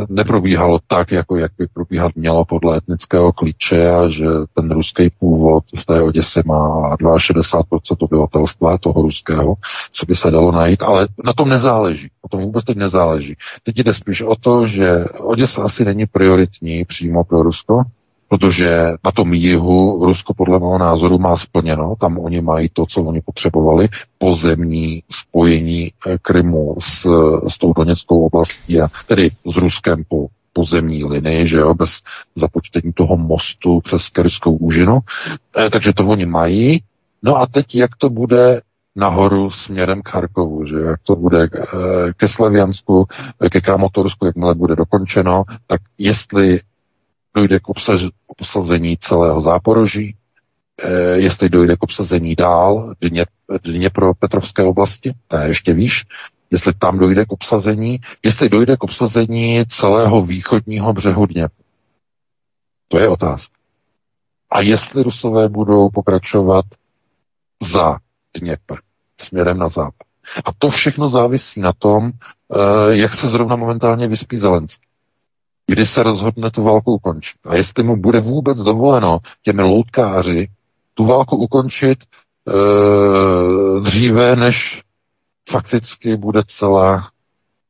neprobíhalo tak, jako jak by probíhat mělo podle etnického klíče a že ten ruský původ v té Oděse má 62% obyvatelstva toho ruského, co by se dalo najít, ale na tom nezáleží. O tom vůbec teď nezáleží. Teď jde spíš o to, že Oděsa asi není prioritní přímo pro Rusko, protože na tom jihu Rusko podle mého názoru má splněno, tam oni mají to, co oni potřebovali, pozemní spojení eh, Krymu s, s tou Doněckou oblastí a tedy s Ruskem po pozemní linii, že jo, bez započtení toho mostu přes Kerskou úžinu. E, takže to oni mají. No a teď, jak to bude nahoru směrem k Charkovu, že jak to bude eh, ke Slaviansku, ke Kramatorsku, jakmile bude dokončeno, tak jestli dojde k obsazení celého záporoží, eh, jestli dojde k obsazení dál dně, dně pro Petrovské oblasti, to je ještě výš, jestli tam dojde k obsazení, jestli dojde k obsazení celého východního břehu dně. To je otázka. A jestli Rusové budou pokračovat za Dněpr, směrem na západ. A to všechno závisí na tom, eh, jak se zrovna momentálně vyspí Zelenský kdy se rozhodne tu válku ukončit. A jestli mu bude vůbec dovoleno těmi loutkáři tu válku ukončit e, dříve, než fakticky bude celá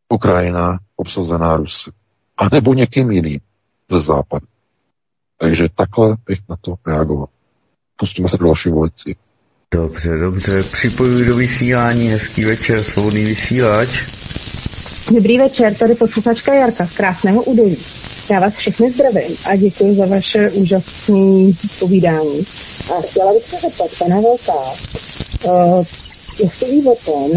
Ukrajina obsazená Rusy. A nebo někým jiným ze západu. Takže takhle bych na to reagoval. Pustíme se do další volici. Dobře, dobře, připojuji do vysílání, hezký večer, svobodný vysílač. Dobrý večer, tady posluchačka Jarka z Krásného údolí. Já vás všechny zdravím a děkuji za vaše úžasné povídání. A chtěla bych se zeptat, pana Velká, uh, jestli o tom,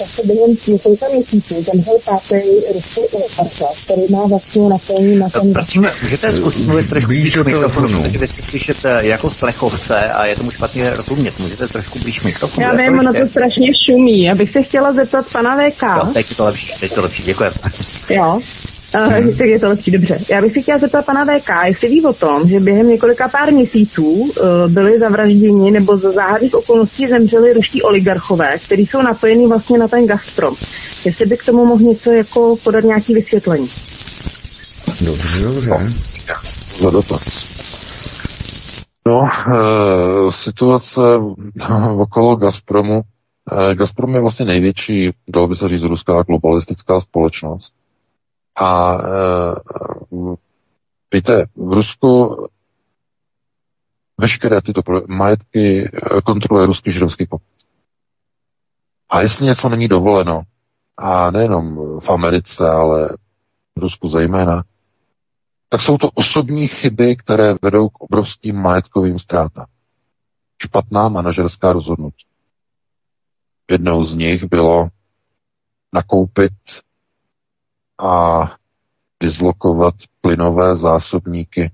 jak se během několika měsíců zemřel pátý ruský oligarcha, který má vlastně napojení na ten... Prosím, můžete zkusit mluvit trošku blíž do mikrofonu, protože si slyšet jako v plechovce a je tomu špatně rozumět. Můžete trošku blíž mikrofonu. Já vím, ono to strašně šumí. Já bych se chtěla zeptat pana VK. Jo, teď je to lepší, teď je to lepší, děkuji. Jo, Uh, hmm. tak je to lepší, dobře. Já bych si chtěla zeptat pana VK, jestli ví o tom, že během několika pár měsíců uh, byli zavražděni nebo za záhadných okolností zemřeli ruští oligarchové, kteří jsou napojení vlastně na ten Gazprom. Jestli by k tomu mohl něco jako podat nějaký vysvětlení. Dobře, dobře. Za dotaz. No, e, situace okolo Gazpromu. E, Gazprom je vlastně největší, dalo by se říct, ruská globalistická společnost. A e, víte, v Rusku veškeré tyto majetky kontroluje ruský židovský pokut. A jestli něco není dovoleno, a nejenom v Americe, ale v Rusku zejména, tak jsou to osobní chyby, které vedou k obrovským majetkovým ztrátám. Špatná manažerská rozhodnutí. Jednou z nich bylo nakoupit a dislokovat plynové zásobníky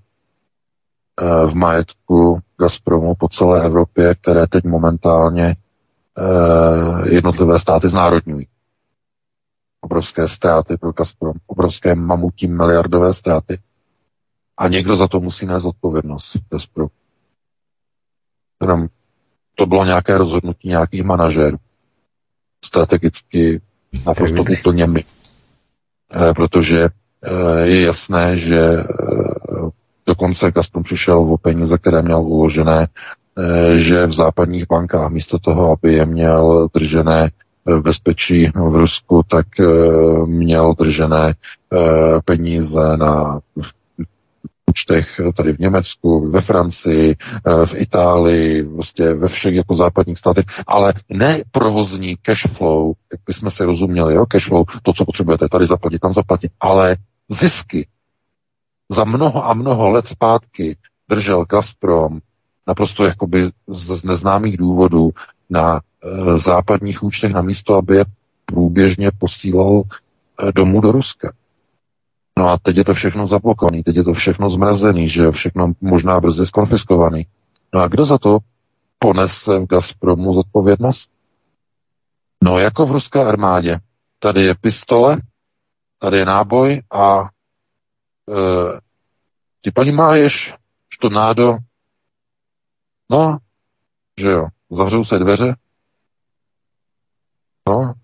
eh, v majetku Gazpromu po celé Evropě, které teď momentálně eh, jednotlivé státy znárodňují. Obrovské ztráty pro Gazprom, obrovské mamutí miliardové ztráty. A někdo za to musí nést odpovědnost Gazprom. to bylo nějaké rozhodnutí nějakých manažerů. Strategicky naprosto úplně my. Eh, protože eh, je jasné, že eh, dokonce Gazprom přišel o peníze, které měl uložené, že v západních bankách místo toho, aby je měl držené v bezpečí v Rusku, tak měl držené peníze na účtech tady v Německu, ve Francii, eh, v Itálii, prostě ve všech jako západních státech, ale ne provozní cash flow, jak bychom si rozuměli, jo, cash flow, to, co potřebujete tady zaplatit, tam zaplatit, ale zisky. Za mnoho a mnoho let zpátky držel Gazprom naprosto jakoby z neznámých důvodů na e, západních účtech na místo, aby je průběžně posílal domů do Ruska. No a teď je to všechno zablokované, teď je to všechno zmrazený, že všechno možná brzy skonfiskovaný. No a kdo za to ponese v Gazpromu zodpovědnost? No jako v ruské armádě. Tady je pistole, tady je náboj a e, ty paní máješ, to nádo, no, že jo, zavřou se dveře, no,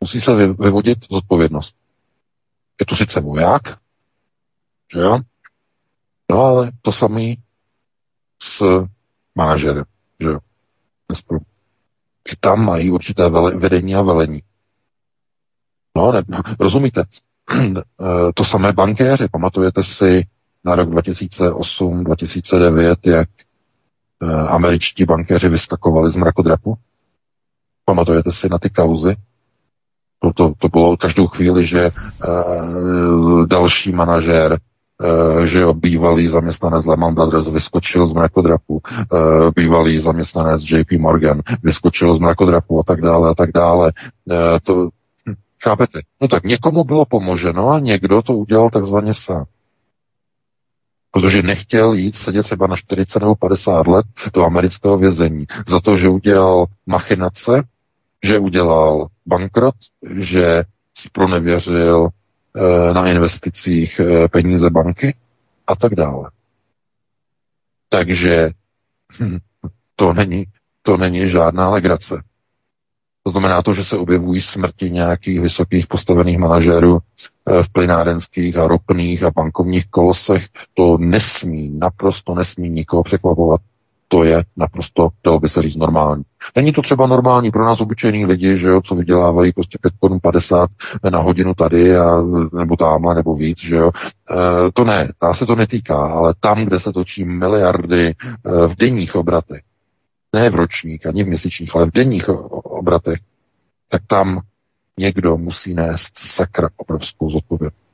musí se vyvodit zodpovědnost. Je to sice voják, že jo? No ale to samý s manažerem, že jo? I tam mají určité vedení a velení. No, ne, rozumíte? to samé bankéři, pamatujete si na rok 2008-2009, jak eh, američtí bankéři vyskakovali z mrakodrapu? Pamatujete si na ty kauzy? To, to, to bylo každou chvíli, že uh, další manažér Uh, že jo, bývalý zaměstnanec Lehman Brothers vyskočil z mrakodrapu, uh, bývalý zaměstnanec JP Morgan vyskočil z mrakodrapu a tak dále a tak dále. To, hm, chápete? No tak někomu bylo pomoženo a někdo to udělal takzvaně sám. Protože nechtěl jít sedět třeba na 40 nebo 50 let do amerického vězení za to, že udělal machinace, že udělal bankrot, že pronevěřil e, na investicích e, peníze banky a tak dále. Takže hm, to není, to není žádná legrace. To znamená to, že se objevují smrti nějakých vysokých postavených manažérů eh, v plynárenských a ropných a bankovních kolosech. To nesmí, naprosto nesmí nikoho překvapovat. To je naprosto, dalo by se říct, normální. Není to třeba normální pro nás obyčejní lidi, že jo, co vydělávají prostě 5 korun 50 na hodinu tady, a, nebo tamhle, nebo víc, že jo. E, to ne, ta se to netýká, ale tam, kde se točí miliardy e, v denních obratech, ne v ročních, ani v měsíčních, ale v denních obratech, tak tam někdo musí nést sakra obrovskou zodpovědnost.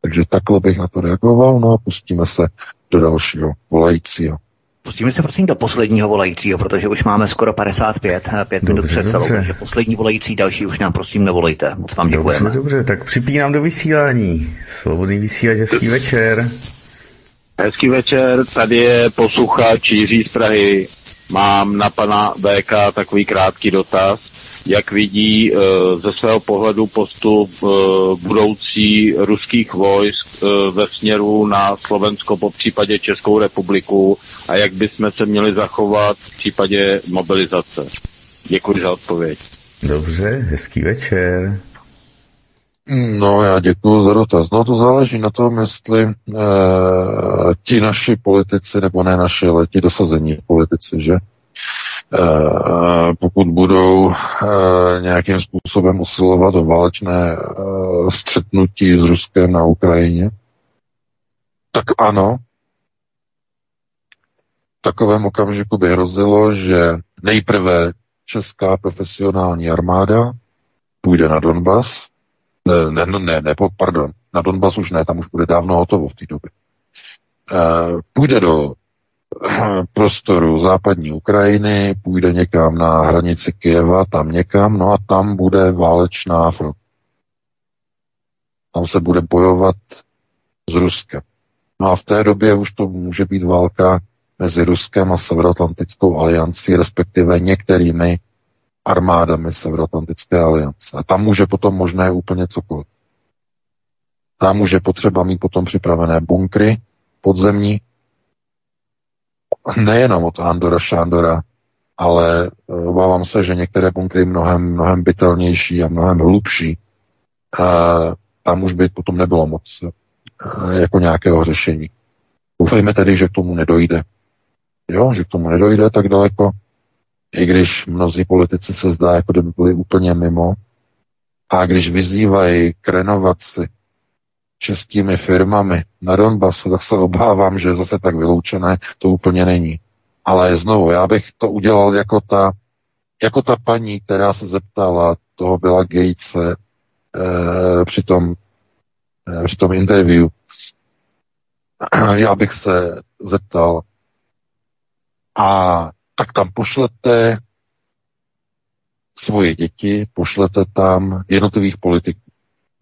Takže takhle bych na to reagoval, no a pustíme se do dalšího volajícího. Pustíme se prosím do posledního volajícího, protože už máme skoro 55, 5 minut dobře, před celou, takže poslední volající, další už nám prosím nevolejte. Moc vám děkujeme. Dobře, dobře, tak připínám do vysílání. Svobodný vysílač, hezký večer. Hezký večer, tady je posluchač Jiří z Prahy. Mám na pana VK takový krátký dotaz jak vidí eh, ze svého pohledu postup eh, budoucí ruských vojsk eh, ve směru na Slovensko, po případě Českou republiku a jak bychom se měli zachovat v případě mobilizace. Děkuji za odpověď. Dobře, hezký večer. No, já děkuji za dotaz. No, to záleží na tom, jestli e, ti naši politici, nebo ne naši, ale ti dosazení politici, že pokud budou eh, nějakým způsobem usilovat o válečné eh, střetnutí s Ruskem na Ukrajině, tak ano, v takovém okamžiku by hrozilo, že nejprve česká profesionální armáda půjde na Donbas, ne, ne, ne, ne, pardon, na Donbas už ne, tam už bude dávno hotovo v té době. Půjde do prostoru západní Ukrajiny, půjde někam na hranici Kieva, tam někam, no a tam bude válečná front. Tam se bude bojovat s Ruskem. No a v té době už to může být válka mezi Ruskem a Severoatlantickou aliancí, respektive některými armádami Severoatlantické aliance. A tam může potom možné úplně cokoliv. Tam může potřeba mít potom připravené bunkry podzemní, nejenom od Andora Šándora, ale eh, obávám se, že některé bunkry mnohem, mnohem bytelnější a mnohem hlubší, a tam už by potom nebylo moc eh, jako nějakého řešení. Doufejme tedy, že k tomu nedojde. Jo, že k tomu nedojde tak daleko, i když mnozí politici se zdá, jako kdyby byli úplně mimo. A když vyzývají k renovaci českými firmami na Donbasu, tak se obávám, že zase tak vyloučené to úplně není. Ale znovu, já bych to udělal jako ta, jako ta paní, která se zeptala toho byla Gatese e, při, tom, e, při tom interview. Já bych se zeptal, a tak tam pošlete svoje děti, pošlete tam jednotlivých politiků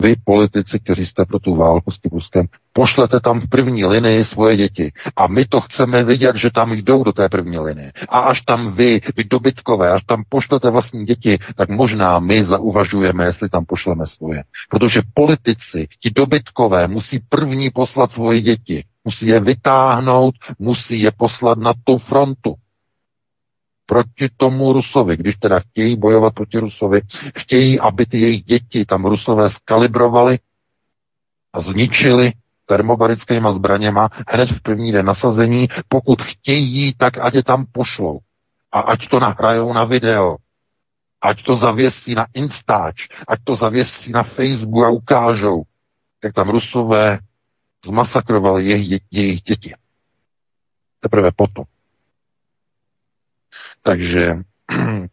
vy, politici, kteří jste pro tu válku s tím Ruskem, pošlete tam v první linii svoje děti. A my to chceme vidět, že tam jdou do té první linie. A až tam vy, vy dobytkové, až tam pošlete vlastní děti, tak možná my zauvažujeme, jestli tam pošleme svoje. Protože politici, ti dobytkové, musí první poslat svoje děti. Musí je vytáhnout, musí je poslat na tu frontu proti tomu Rusovi, když teda chtějí bojovat proti Rusovi, chtějí, aby ty jejich děti tam Rusové skalibrovali a zničili termobarickýma zbraněma hned v první den nasazení. Pokud chtějí, tak ať je tam pošlou. A ať to nahrajou na video. Ať to zavěsí na Instač. Ať to zavěsí na Facebook a ukážou, jak tam Rusové zmasakrovali jejich, jejich děti. Teprve potom. Takže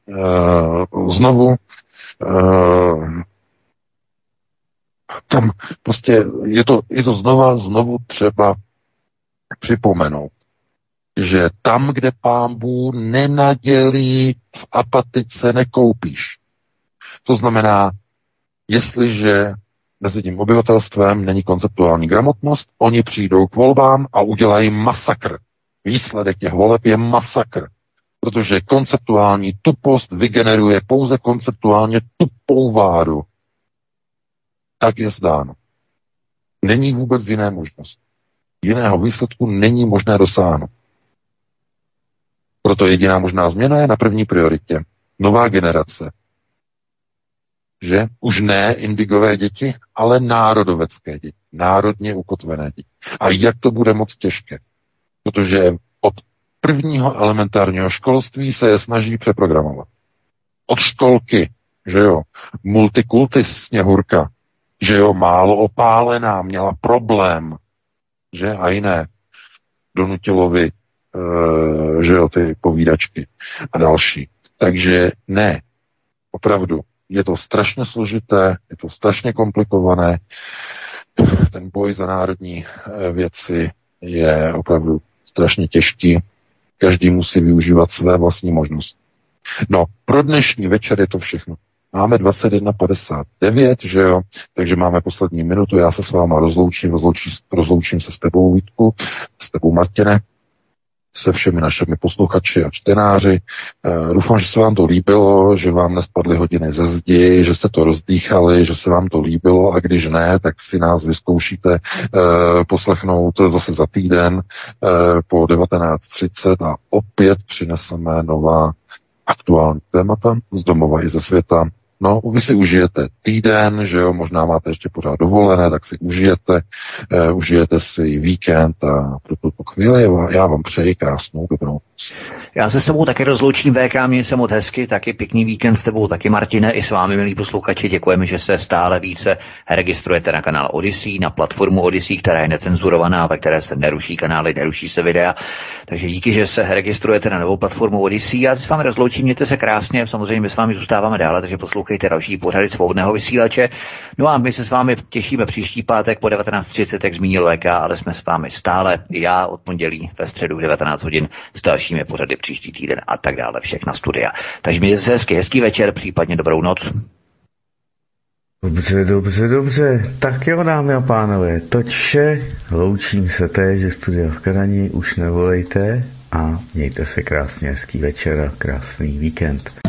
uh, znovu uh, tam prostě je to, je to znova, znovu třeba připomenout, že tam, kde pámbu nenadělí, v apatice nekoupíš. To znamená, jestliže mezi tím obyvatelstvem není konceptuální gramotnost, oni přijdou k volbám a udělají masakr. Výsledek těch voleb je masakr protože konceptuální tupost vygeneruje pouze konceptuálně tupou váru. Tak je zdáno. Není vůbec jiné možnosti. Jiného výsledku není možné dosáhnout. Proto jediná možná změna je na první prioritě. Nová generace. Že už ne indigové děti, ale národovecké děti. Národně ukotvené děti. A jak to bude moc těžké? Protože od prvního elementárního školství se je snaží přeprogramovat. Od školky, že jo, multikulty sněhurka, že jo, málo opálená, měla problém, že a jiné Donutilovi, e, že jo, ty povídačky a další. Takže ne, opravdu, je to strašně složité, je to strašně komplikované. Ten boj za národní eh, věci je opravdu strašně těžký. Každý musí využívat své vlastní možnosti. No, pro dnešní večer je to všechno. Máme 21.59, že jo, takže máme poslední minutu, já se s váma rozloučím, rozloučím, rozloučím se s tebou Vítku, s tebou Martine, se všemi našimi posluchači a čtenáři. E, doufám, že se vám to líbilo, že vám nespadly hodiny ze zdi, že jste to rozdýchali, že se vám to líbilo a když ne, tak si nás vyzkoušíte e, poslechnout zase za týden e, po 19.30 a opět přineseme nová aktuální témata z domova i ze světa. No, vy si užijete týden, že jo, možná máte ještě pořád dovolené, tak si užijete, uh, užijete si víkend a pro tuto chvíli já vám přeji krásnou dobrou Já se s tebou taky rozloučím VK, mě se moc hezky, taky pěkný víkend s tebou, taky Martine, i s vámi, milí posluchači, děkujeme, že se stále více registrujete na kanál Odyssey, na platformu Odyssey, která je necenzurovaná, ve které se neruší kanály, neruší se videa. Takže díky, že se registrujete na novou platformu Odyssey. Já se s vámi rozloučím, mějte se krásně, samozřejmě my s vámi zůstáváme dále, takže poslouchejte další pořady svobodného vysílače. No a my se s vámi těšíme příští pátek po 19.30, jak zmínil VK, ale jsme s vámi stále, já od pondělí ve středu v 19 hodin s dalšími pořady příští týden a tak dále, všechna studia. Takže mějte se hezky, hezký večer, případně dobrou noc. Dobře, dobře, dobře. Tak jo, dámy a pánové, toť vše. Loučím se teď ze studia v Kadani, už nevolejte a mějte se krásně, hezký večer a krásný víkend.